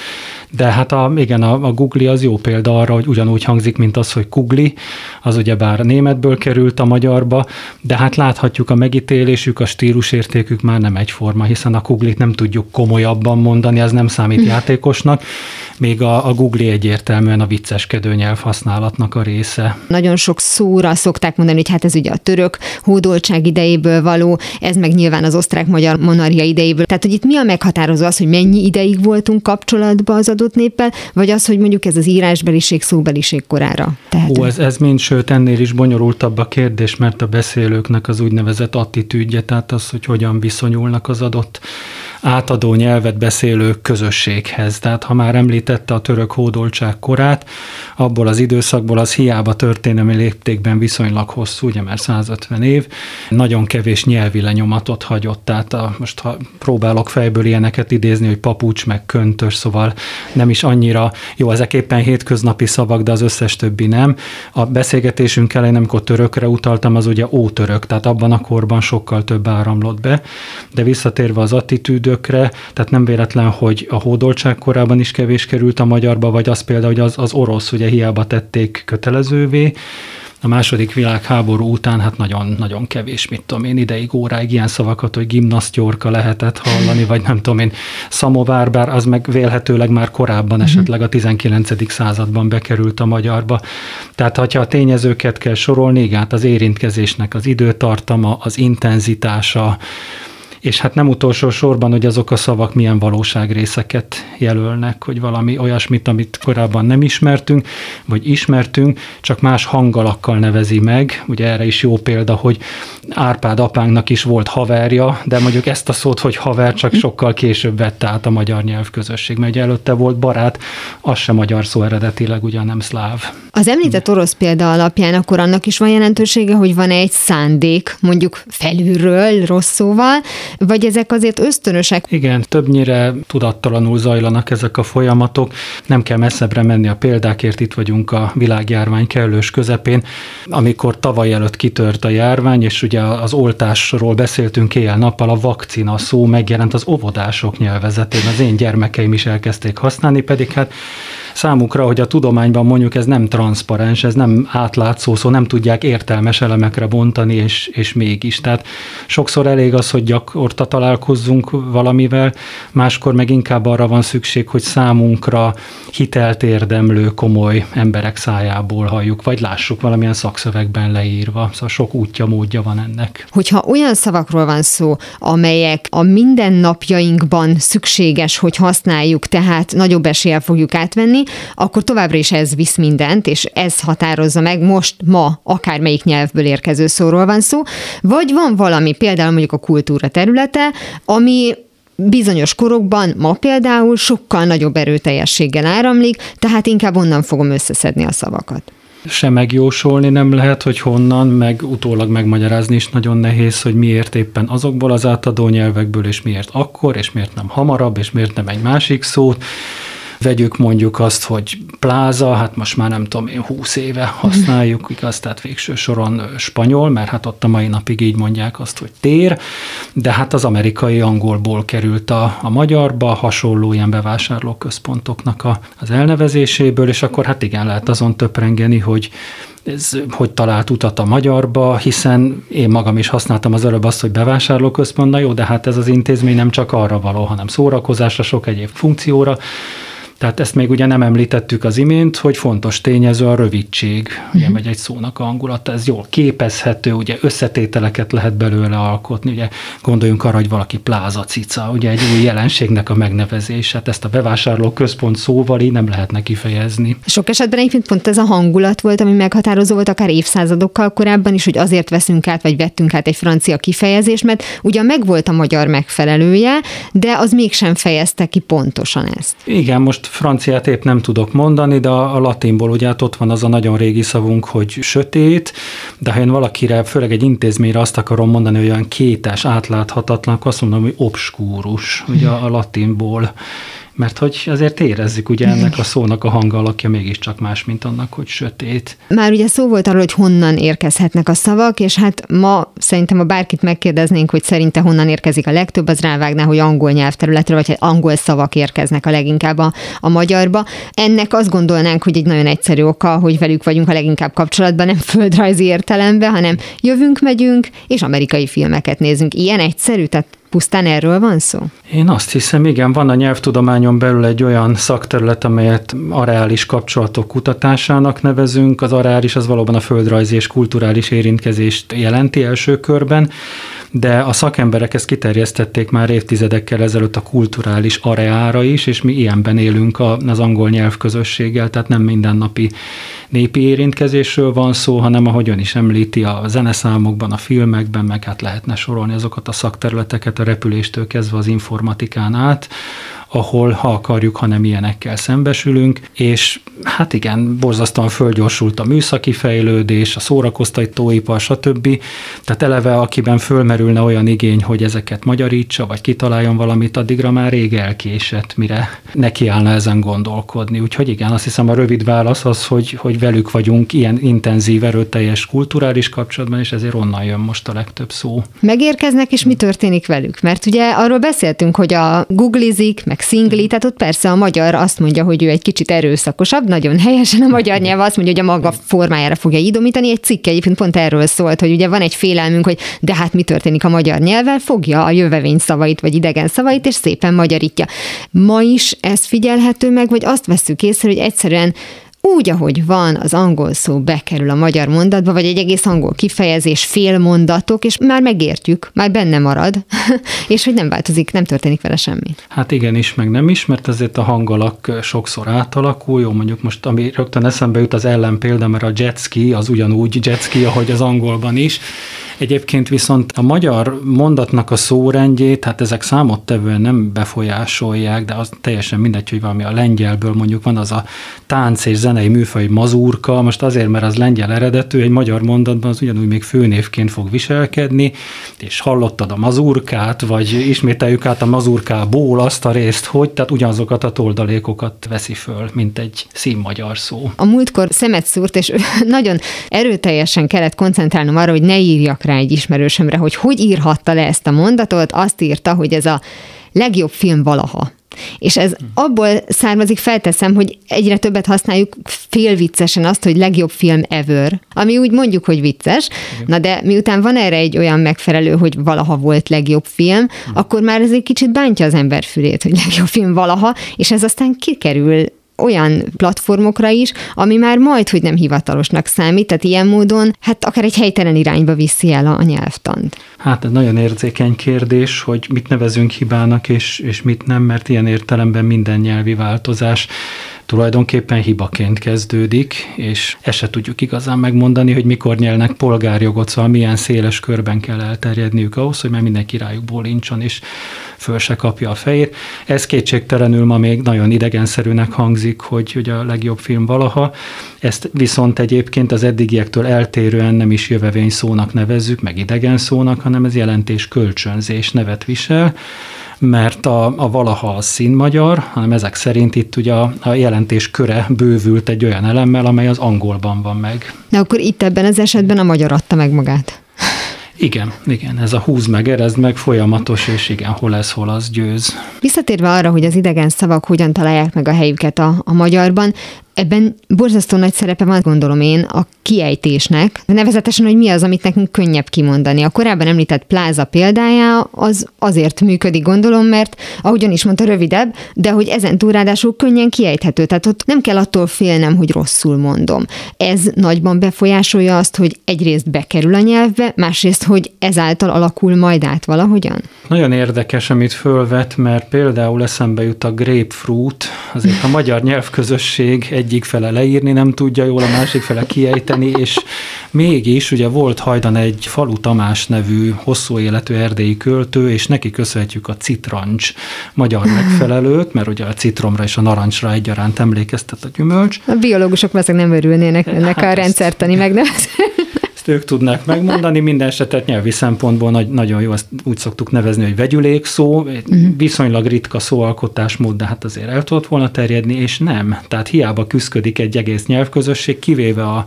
E: de hát a, igen, a, a Google az jó példa arra, hogy ugyanúgy hangzik, mint az, hogy Kugli, az ugye bár németből került a magyarba, de hát láthatjuk a megítélésük, a stílusértékük már nem egyforma, hiszen a Kuglit nem tudjuk komolyabban mondani, az nem számít játékosnak, még a, a Google egyértelműen a vicceskedő nyelv használatnak a része.
A: Nagyon sok szóra szokták mondani, hogy hát ez ugye a török hódoltság idejéből való, ez meg nyilván az osztrák-magyar monarchia idejéből. Tehát, hogy itt mi a meghatározó az, hogy mennyi ideig voltunk kapcsolatban az adott néppel, vagy az, hogy mondjuk ez az írásbeliség, szóbeliség korára
E: Tehát Ó, ez, ez mind, sőt ennél is bonyolultabb a kérdés, mert a beszélőknek az úgynevezett attitűdje, tehát az, hogy hogyan viszonyulnak az adott átadó nyelvet beszélő közösséghez. Tehát ha már említette a török hódoltság korát, abból az időszakból az hiába történelmi léptékben viszonylag hosszú, ugye már 150 év, nagyon kevés nyelvi lenyomatot hagyott. Tehát a, most ha próbálok fejből ilyeneket idézni, hogy papucs meg köntös, szóval nem is annyira jó, ezek éppen hétköznapi szavak, de az összes többi nem. A beszélgetésünk elején, amikor törökre utaltam, az ugye ótörök, tehát abban a korban sokkal több áramlott be, de visszatérve az attitűd, időkre, tehát nem véletlen, hogy a hódoltság korában is kevés került a magyarba, vagy az például, hogy az, az orosz ugye hiába tették kötelezővé, a második világháború után hát nagyon-nagyon kevés, mit tudom én, ideig, óráig ilyen szavakat, hogy gimnasztyorka lehetett hallani, vagy nem tudom én, szamovár, bár az meg vélhetőleg már korábban mhm. esetleg a 19. században bekerült a magyarba. Tehát, ha a tényezőket kell sorolni, igen, hát az érintkezésnek az időtartama, az intenzitása, és hát nem utolsó sorban, hogy azok a szavak milyen valóságrészeket jelölnek, hogy valami olyasmit, amit korábban nem ismertünk, vagy ismertünk, csak más hangalakkal nevezi meg. Ugye erre is jó példa, hogy Árpád apánknak is volt haverja, de mondjuk ezt a szót, hogy haver, csak sokkal később vette át a magyar nyelvközösség, mert ugye előtte volt barát, az sem magyar szó eredetileg, ugye nem szláv.
A: Az említett orosz példa alapján akkor annak is van jelentősége, hogy van egy szándék, mondjuk felülről, rossz szóval, vagy ezek azért ösztönösek?
E: Igen, többnyire tudattalanul zajlanak ezek a folyamatok. Nem kell messzebbre menni a példákért, itt vagyunk a világjárvány kellős közepén, amikor tavaly előtt kitört a járvány, és ugye az oltásról beszéltünk éjjel-nappal, a vakcina szó megjelent az óvodások nyelvezetén, az én gyermekeim is elkezdték használni, pedig hát számukra, hogy a tudományban mondjuk ez nem transzparens, ez nem átlátszó, szó nem tudják értelmes elemekre bontani, és, és mégis. Tehát sokszor elég az, hogy gyakorta találkozzunk valamivel, máskor meg inkább arra van szükség, hogy számunkra hitelt érdemlő komoly emberek szájából halljuk, vagy lássuk valamilyen szakszövegben leírva. Szóval sok útja, módja van ennek.
A: Hogyha olyan szavakról van szó, amelyek a mindennapjainkban szükséges, hogy használjuk, tehát nagyobb eséllyel fogjuk átvenni, akkor továbbra is ez visz mindent, és ez határozza meg most, ma, akármelyik nyelvből érkező szóról van szó, vagy van valami, például mondjuk a kultúra területe, ami bizonyos korokban, ma például sokkal nagyobb erőteljességgel áramlik, tehát inkább onnan fogom összeszedni a szavakat
E: se megjósolni nem lehet, hogy honnan, meg utólag megmagyarázni is nagyon nehéz, hogy miért éppen azokból az átadó nyelvekből, és miért akkor, és miért nem hamarabb, és miért nem egy másik szót. Vegyük mondjuk azt, hogy pláza, hát most már nem tudom én, 20 éve használjuk, (laughs) igaz, tehát végső soron spanyol, mert hát ott a mai napig így mondják azt, hogy tér, de hát az amerikai angolból került a, a magyarba, hasonló ilyen bevásárlóközpontoknak a, az elnevezéséből, és akkor hát igen, lehet azon töprengeni, hogy ez hogy talált utat a magyarba, hiszen én magam is használtam az előbb azt, hogy bevásárlóközpont, na jó, de hát ez az intézmény nem csak arra való, hanem szórakozásra, sok egyéb funkcióra, tehát ezt még ugye nem említettük az imént, hogy fontos tényező a rövidség, ugye uh-huh. megy egy szónak a hangulata, ez jól képezhető, ugye összetételeket lehet belőle alkotni, ugye gondoljunk arra, hogy valaki plázacica, ugye egy új jelenségnek a megnevezése, hát ezt a bevásárló központ szóval így nem lehetne kifejezni.
A: Sok esetben egyébként pont ez a hangulat volt, ami meghatározó volt akár évszázadokkal korábban is, hogy azért veszünk át, vagy vettünk át egy francia kifejezést, mert ugyan megvolt a magyar megfelelője, de az mégsem fejezte ki pontosan ezt.
E: Igen, most franciát épp nem tudok mondani, de a, latinból ugye hát ott van az a nagyon régi szavunk, hogy sötét, de ha én valakire, főleg egy intézményre azt akarom mondani, hogy olyan kétes, átláthatatlan, akkor azt mondom, hogy obskúrus, ugye a latinból mert hogy azért érezzük ugye ennek a szónak a hang alakja mégiscsak más, mint annak, hogy sötét.
A: Már ugye szó volt arról, hogy honnan érkezhetnek a szavak, és hát ma szerintem, ha bárkit megkérdeznénk, hogy szerinte honnan érkezik a legtöbb, az rávágná, hogy angol nyelvterületről, vagy hogy angol szavak érkeznek a leginkább a, a magyarba. Ennek azt gondolnánk, hogy egy nagyon egyszerű oka, hogy velük vagyunk a leginkább kapcsolatban, nem földrajzi értelemben, hanem jövünk, megyünk, és amerikai filmeket nézünk. Ilyen egyszerű, tehát Pusztán erről van szó?
E: Én azt hiszem, igen, van a nyelvtudományon belül egy olyan szakterület, amelyet areális kapcsolatok kutatásának nevezünk. Az areális az valóban a földrajzi és kulturális érintkezést jelenti első körben, de a szakemberek ezt kiterjesztették már évtizedekkel ezelőtt a kulturális areára is, és mi ilyenben élünk az angol nyelvközösséggel, tehát nem mindennapi népi érintkezésről van szó, hanem ahogy ön is említi, a zeneszámokban, a filmekben, meg hát lehetne sorolni azokat a szakterületeket a repüléstől kezdve az informatikán át, ahol ha akarjuk, hanem ilyenekkel szembesülünk, és hát igen, borzasztóan fölgyorsult a műszaki fejlődés, a szórakoztatóipar, stb. Tehát eleve, akiben fölmerülne olyan igény, hogy ezeket magyarítsa, vagy kitaláljon valamit, addigra már rég elkésett, mire nekiállna ezen gondolkodni. Úgyhogy igen, azt hiszem a rövid válasz az, hogy, hogy velük vagyunk ilyen intenzív, erőteljes kulturális kapcsolatban, és ezért onnan jön most a legtöbb szó.
A: Megérkeznek, és mi történik velük? Mert ugye arról beszéltünk, hogy a googlizik, meg szingli, tehát ott persze a magyar azt mondja, hogy ő egy kicsit erőszakosabb, nagyon helyesen a magyar nyelv azt mondja, hogy a maga formájára fogja idomítani. Egy cikk egyébként pont erről szólt, hogy ugye van egy félelmünk, hogy de hát mi történik a magyar nyelvvel, fogja a jövevény szavait vagy idegen szavait, és szépen magyarítja. Ma is ez figyelhető meg, vagy azt veszük észre, hogy egyszerűen úgy, ahogy van, az angol szó bekerül a magyar mondatba, vagy egy egész angol kifejezés, fél mondatok, és már megértjük, már benne marad, (laughs) és hogy nem változik, nem történik vele semmi.
E: Hát igen is, meg nem is, mert azért a hangalak sokszor átalakul, jó, mondjuk most, ami rögtön eszembe jut az ellenpélda, mert a jetski az ugyanúgy jetski, ahogy az angolban is, Egyébként viszont a magyar mondatnak a szórendjét, hát ezek számottevően nem befolyásolják, de az teljesen mindegy, hogy valami a lengyelből mondjuk van az a tánc és zenei műfaj mazurka, most azért, mert az lengyel eredetű, egy magyar mondatban az ugyanúgy még főnévként fog viselkedni, és hallottad a mazurkát, vagy ismételjük át a mazurkából azt a részt, hogy, tehát ugyanazokat a toldalékokat veszi föl, mint egy színmagyar szó.
A: A múltkor szemet szúrt, és (laughs) nagyon erőteljesen kellett koncentrálnom arra, hogy ne írjak rá egy ismerősömre, hogy hogy írhatta le ezt a mondatot, azt írta, hogy ez a legjobb film valaha. És ez abból származik, felteszem, hogy egyre többet használjuk félviccesen azt, hogy legjobb film ever, ami úgy mondjuk, hogy vicces, Igen. na de miután van erre egy olyan megfelelő, hogy valaha volt legjobb film, Igen. akkor már ez egy kicsit bántja az ember fülét, hogy legjobb film valaha, és ez aztán kikerül olyan platformokra is, ami már majd, hogy nem hivatalosnak számít, tehát ilyen módon, hát akár egy helytelen irányba viszi el a nyelvtant.
E: Hát ez nagyon érzékeny kérdés, hogy mit nevezünk hibának, és, és mit nem, mert ilyen értelemben minden nyelvi változás tulajdonképpen hibaként kezdődik, és ezt se tudjuk igazán megmondani, hogy mikor nyelnek polgárjogot, szóval milyen széles körben kell elterjedniük ahhoz, hogy már mindenki rájuk bólincson, és föl se kapja a fejét. Ez kétségtelenül ma még nagyon idegenszerűnek hangzik, hogy, hogy a legjobb film valaha. Ezt viszont egyébként az eddigiektől eltérően nem is jövevény szónak nevezzük, meg idegen szónak, hanem ez jelentés kölcsönzés nevet visel mert a, a valaha a színmagyar, hanem ezek szerint itt ugye a, a jelentés köre bővült egy olyan elemmel, amely az angolban van meg.
A: De akkor itt ebben az esetben a magyar adta meg magát.
E: Igen, igen, ez a húz meg, erezd meg folyamatos, és igen, hol ez, hol az győz.
A: Visszatérve arra, hogy az idegen szavak hogyan találják meg a helyüket a, a magyarban, Ebben borzasztó nagy szerepe van, gondolom én, a kiejtésnek, nevezetesen, hogy mi az, amit nekünk könnyebb kimondani. A korábban említett pláza példája az azért működik, gondolom, mert ahogyan is mondta, rövidebb, de hogy ezen túl ráadásul könnyen kiejthető. Tehát ott nem kell attól félnem, hogy rosszul mondom. Ez nagyban befolyásolja azt, hogy egyrészt bekerül a nyelvbe, másrészt, hogy ezáltal alakul majd át valahogyan?
E: Nagyon érdekes, amit fölvet, mert például eszembe jut a grapefruit, azért a magyar nyelvközösség egyik fele leírni nem tudja jól, a másik fele kiejteni, és mégis ugye volt hajdan egy Falu Tamás nevű hosszú életű erdélyi költő, és neki köszönhetjük a citrancs magyar megfelelőt, mert ugye a citromra és a narancsra egyaránt emlékeztet a gyümölcs.
A: A biológusok valószínűleg nem örülnének ennek hát a rendszertani (laughs) megnevezésnek
E: ők tudnák megmondani, minden esetet nyelvi szempontból nagy, nagyon jó, ezt úgy szoktuk nevezni, hogy vegyülék szó, uh-huh. viszonylag ritka szóalkotásmód, de hát azért el tudott volna terjedni, és nem. Tehát hiába küzdik egy egész nyelvközösség, kivéve a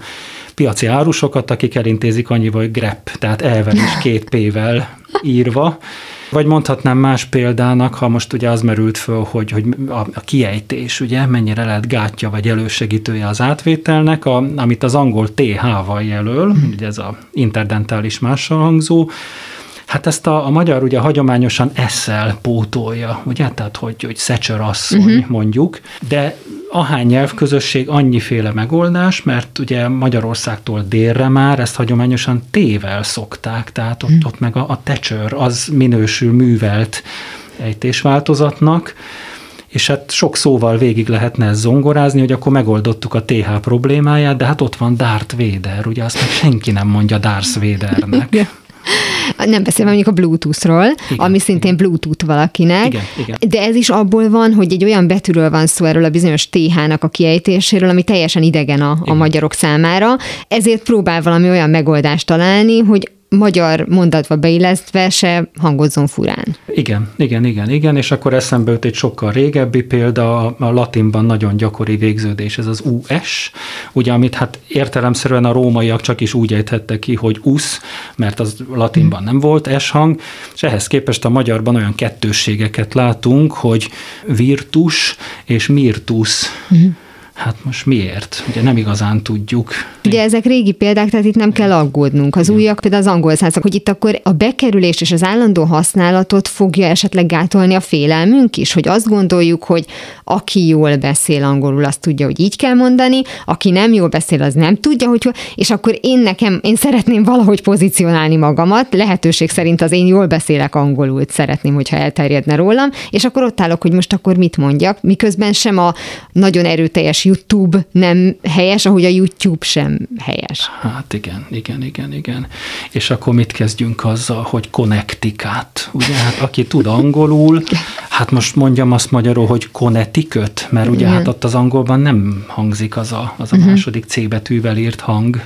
E: piaci árusokat, akik elintézik annyival, hogy grep, tehát elvel is két P-vel írva, vagy mondhatnám más példának, ha most ugye az merült föl, hogy, hogy a, a kiejtés, ugye, mennyire lehet gátja vagy elősegítője az átvételnek, a, amit az angol TH-val jelöl, ugye ez a interdentális mással hangzó, Hát ezt a, a magyar ugye hagyományosan eszel pótolja, ugye? Tehát, hogy, hogy szecsör asszony uh-huh. mondjuk, de ahány nyelvközösség annyiféle megoldás, mert ugye Magyarországtól délre már ezt hagyományosan tével szokták, tehát ott, uh-huh. ott meg a, a tecsör az minősül művelt ejtésváltozatnak, és hát sok szóval végig lehetne ezt zongorázni, hogy akkor megoldottuk a TH problémáját, de hát ott van Darth Vader, ugye azt meg senki nem mondja Darth (laughs) Vadernek.
A: Nem beszélve mondjuk a Bluetooth-ról, igen, ami szintén igen. Bluetooth valakinek, igen, igen. de ez is abból van, hogy egy olyan betűről van szó erről a bizonyos TH-nak a kiejtéséről, ami teljesen idegen a, a magyarok számára, ezért próbál valami olyan megoldást találni, hogy magyar mondatba beillesztve se hangozzon furán.
E: Igen, igen, igen, igen, és akkor eszembe jut egy sokkal régebbi példa, a latinban nagyon gyakori végződés, ez az US, ugye, amit hát értelemszerűen a rómaiak csak is úgy ejthettek ki, hogy us, mert az latinban nem volt S hang, és ehhez képest a magyarban olyan kettősségeket látunk, hogy virtus és mirtus. Uh-huh Hát most miért? Ugye nem igazán tudjuk.
A: Ugye ezek régi példák, tehát itt nem kell aggódnunk. Az újak például az angol százak, hogy itt akkor a bekerülés és az állandó használatot fogja esetleg gátolni a félelmünk is, hogy azt gondoljuk, hogy aki jól beszél angolul, azt tudja, hogy így kell mondani, aki nem jól beszél, az nem tudja, hogy és akkor én nekem, én szeretném valahogy pozícionálni magamat, lehetőség szerint az én jól beszélek angolul, szeretném, hogyha elterjedne rólam, és akkor ott állok, hogy most akkor mit mondjak, miközben sem a nagyon erőteljes YouTube nem helyes, ahogy a YouTube sem helyes.
E: Hát igen, igen, igen, igen. És akkor mit kezdjünk azzal, hogy konnektikát, ugye? Hát aki tud angolul, hát most mondjam azt magyarul, hogy Connecticut, mert ugye igen. hát ott az angolban nem hangzik az a, az a uh-huh. második C betűvel írt hang.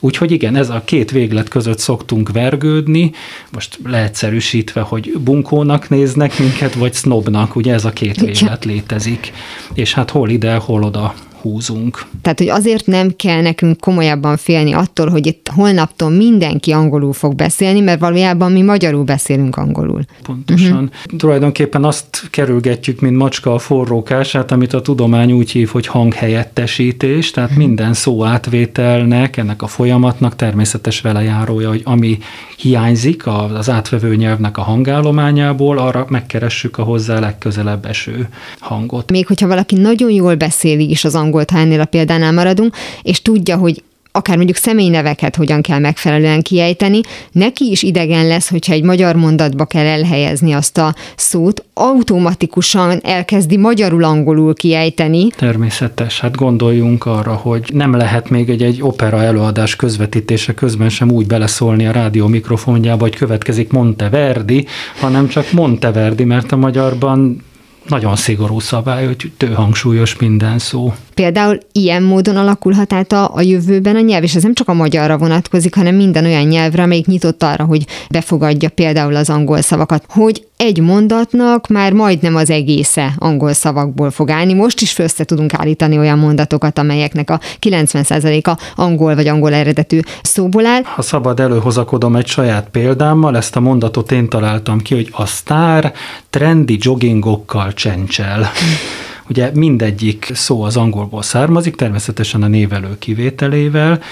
E: Úgyhogy igen, ez a két véglet között szoktunk vergődni, most leegyszerűsítve, hogy bunkónak néznek minket, vagy snobnak, ugye ez a két véglet létezik. És hát hol ide, hol oda húzunk.
A: Tehát, hogy azért nem kell nekünk komolyabban félni attól, hogy itt holnaptól mindenki angolul fog beszélni, mert valójában mi magyarul beszélünk angolul.
E: Pontosan. Uh-huh. Tulajdonképpen azt kerülgetjük, mint macska a forrókását, amit a tudomány úgy hív, hogy hanghelyettesítés, tehát uh-huh. minden szó átvételnek, ennek a folyamatnak természetes velejárója, hogy ami hiányzik az átvevő nyelvnek a hangállományából, arra megkeressük a hozzá legközelebb eső hangot.
A: Még hogyha valaki nagyon jól beszéli is az angolt, ha ennél a példánál maradunk, és tudja, hogy akár mondjuk személyneveket hogyan kell megfelelően kiejteni, neki is idegen lesz, hogyha egy magyar mondatba kell elhelyezni azt a szót, automatikusan elkezdi magyarul-angolul kiejteni.
E: Természetes, hát gondoljunk arra, hogy nem lehet még egy, egy opera előadás közvetítése közben sem úgy beleszólni a rádió mikrofonjába, hogy következik Monteverdi, hanem csak Monteverdi, mert a magyarban nagyon szigorú szabály, hogy tőhangsúlyos minden szó.
A: Például ilyen módon alakulhat át a, a jövőben a nyelv, és ez nem csak a magyarra vonatkozik, hanem minden olyan nyelvre, amelyik nyitott arra, hogy befogadja például az angol szavakat, hogy egy mondatnak már majdnem az egésze angol szavakból fog állni. Most is össze tudunk állítani olyan mondatokat, amelyeknek a 90%-a angol vagy angol eredetű szóból áll.
E: Ha szabad, előhozakodom egy saját példámmal, ezt a mondatot én találtam ki, hogy a sztár trendi joggingokkal csencsel. (laughs) Ugye mindegyik szó az angolból származik, természetesen a névelő kivételével,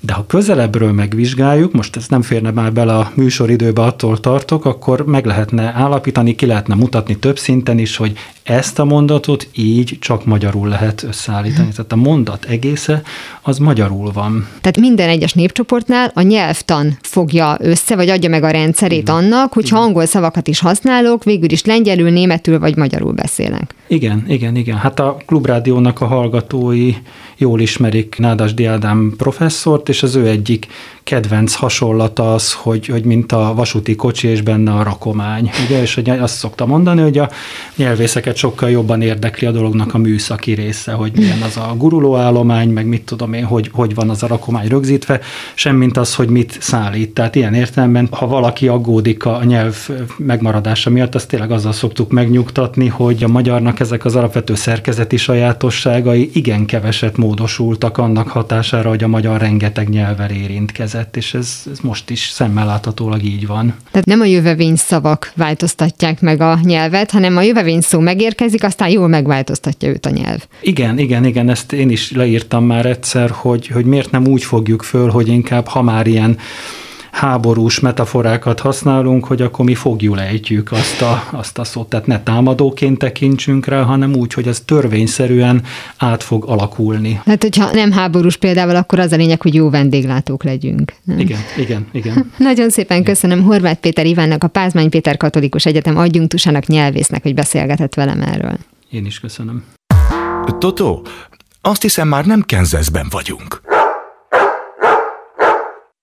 E: de ha közelebbről megvizsgáljuk, most ez nem férne már bele a műsoridőbe, attól tartok, akkor meg lehetne állapítani, ki lehetne mutatni több szinten is, hogy ezt a mondatot így csak magyarul lehet összeállítani. Tehát a mondat egésze az magyarul van.
A: Tehát minden egyes népcsoportnál a nyelvtan fogja össze, vagy adja meg a rendszerét Igen. annak, hogyha Igen. angol szavakat is használok, végül is lengyelül, németül vagy magyarul beszélek.
E: Igen, igen, igen. Hát a klubrádiónak a hallgatói jól ismerik Nádasdi Ádám professzort, és az ő egyik kedvenc hasonlata az, hogy, hogy mint a vasúti kocsi és benne a rakomány. Ugye? És hogy azt szokta mondani, hogy a nyelvészeket sokkal jobban érdekli a dolognak a műszaki része, hogy milyen az a gurulóállomány, meg mit tudom én, hogy, hogy van az a rakomány rögzítve, semmint az, hogy mit szállít. Tehát ilyen értelemben, ha valaki aggódik a nyelv megmaradása miatt, azt tényleg azzal szoktuk megnyugtatni, hogy a magyarnak ezek az alapvető szerkezeti sajátosságai igen keveset módosultak annak hatására, hogy a magyar rengeteg nyelvvel érintkezett, és ez, ez most is szemmel láthatólag így van.
A: Tehát nem a jövevény szavak változtatják meg a nyelvet, hanem a jövevény szó megérkezik, aztán jól megváltoztatja őt a nyelv.
E: Igen, igen, igen, ezt én is leírtam már egyszer, hogy, hogy miért nem úgy fogjuk föl, hogy inkább ha már ilyen háborús metaforákat használunk, hogy akkor mi fogjul ejtjük azt a, azt a szót. Tehát ne támadóként tekintsünk rá, hanem úgy, hogy ez törvényszerűen át fog alakulni.
A: Hát, hogyha nem háborús példával, akkor az a lényeg, hogy jó vendéglátók legyünk. Nem?
E: Igen, igen, igen. (laughs)
A: Nagyon szépen köszönöm Horváth Péter Ivánnak, a Pázmány Péter Katolikus Egyetem adjunktusának nyelvésznek, hogy beszélgetett velem erről.
E: Én is köszönöm.
B: Toto, azt hiszem már nem Kenzeszben vagyunk.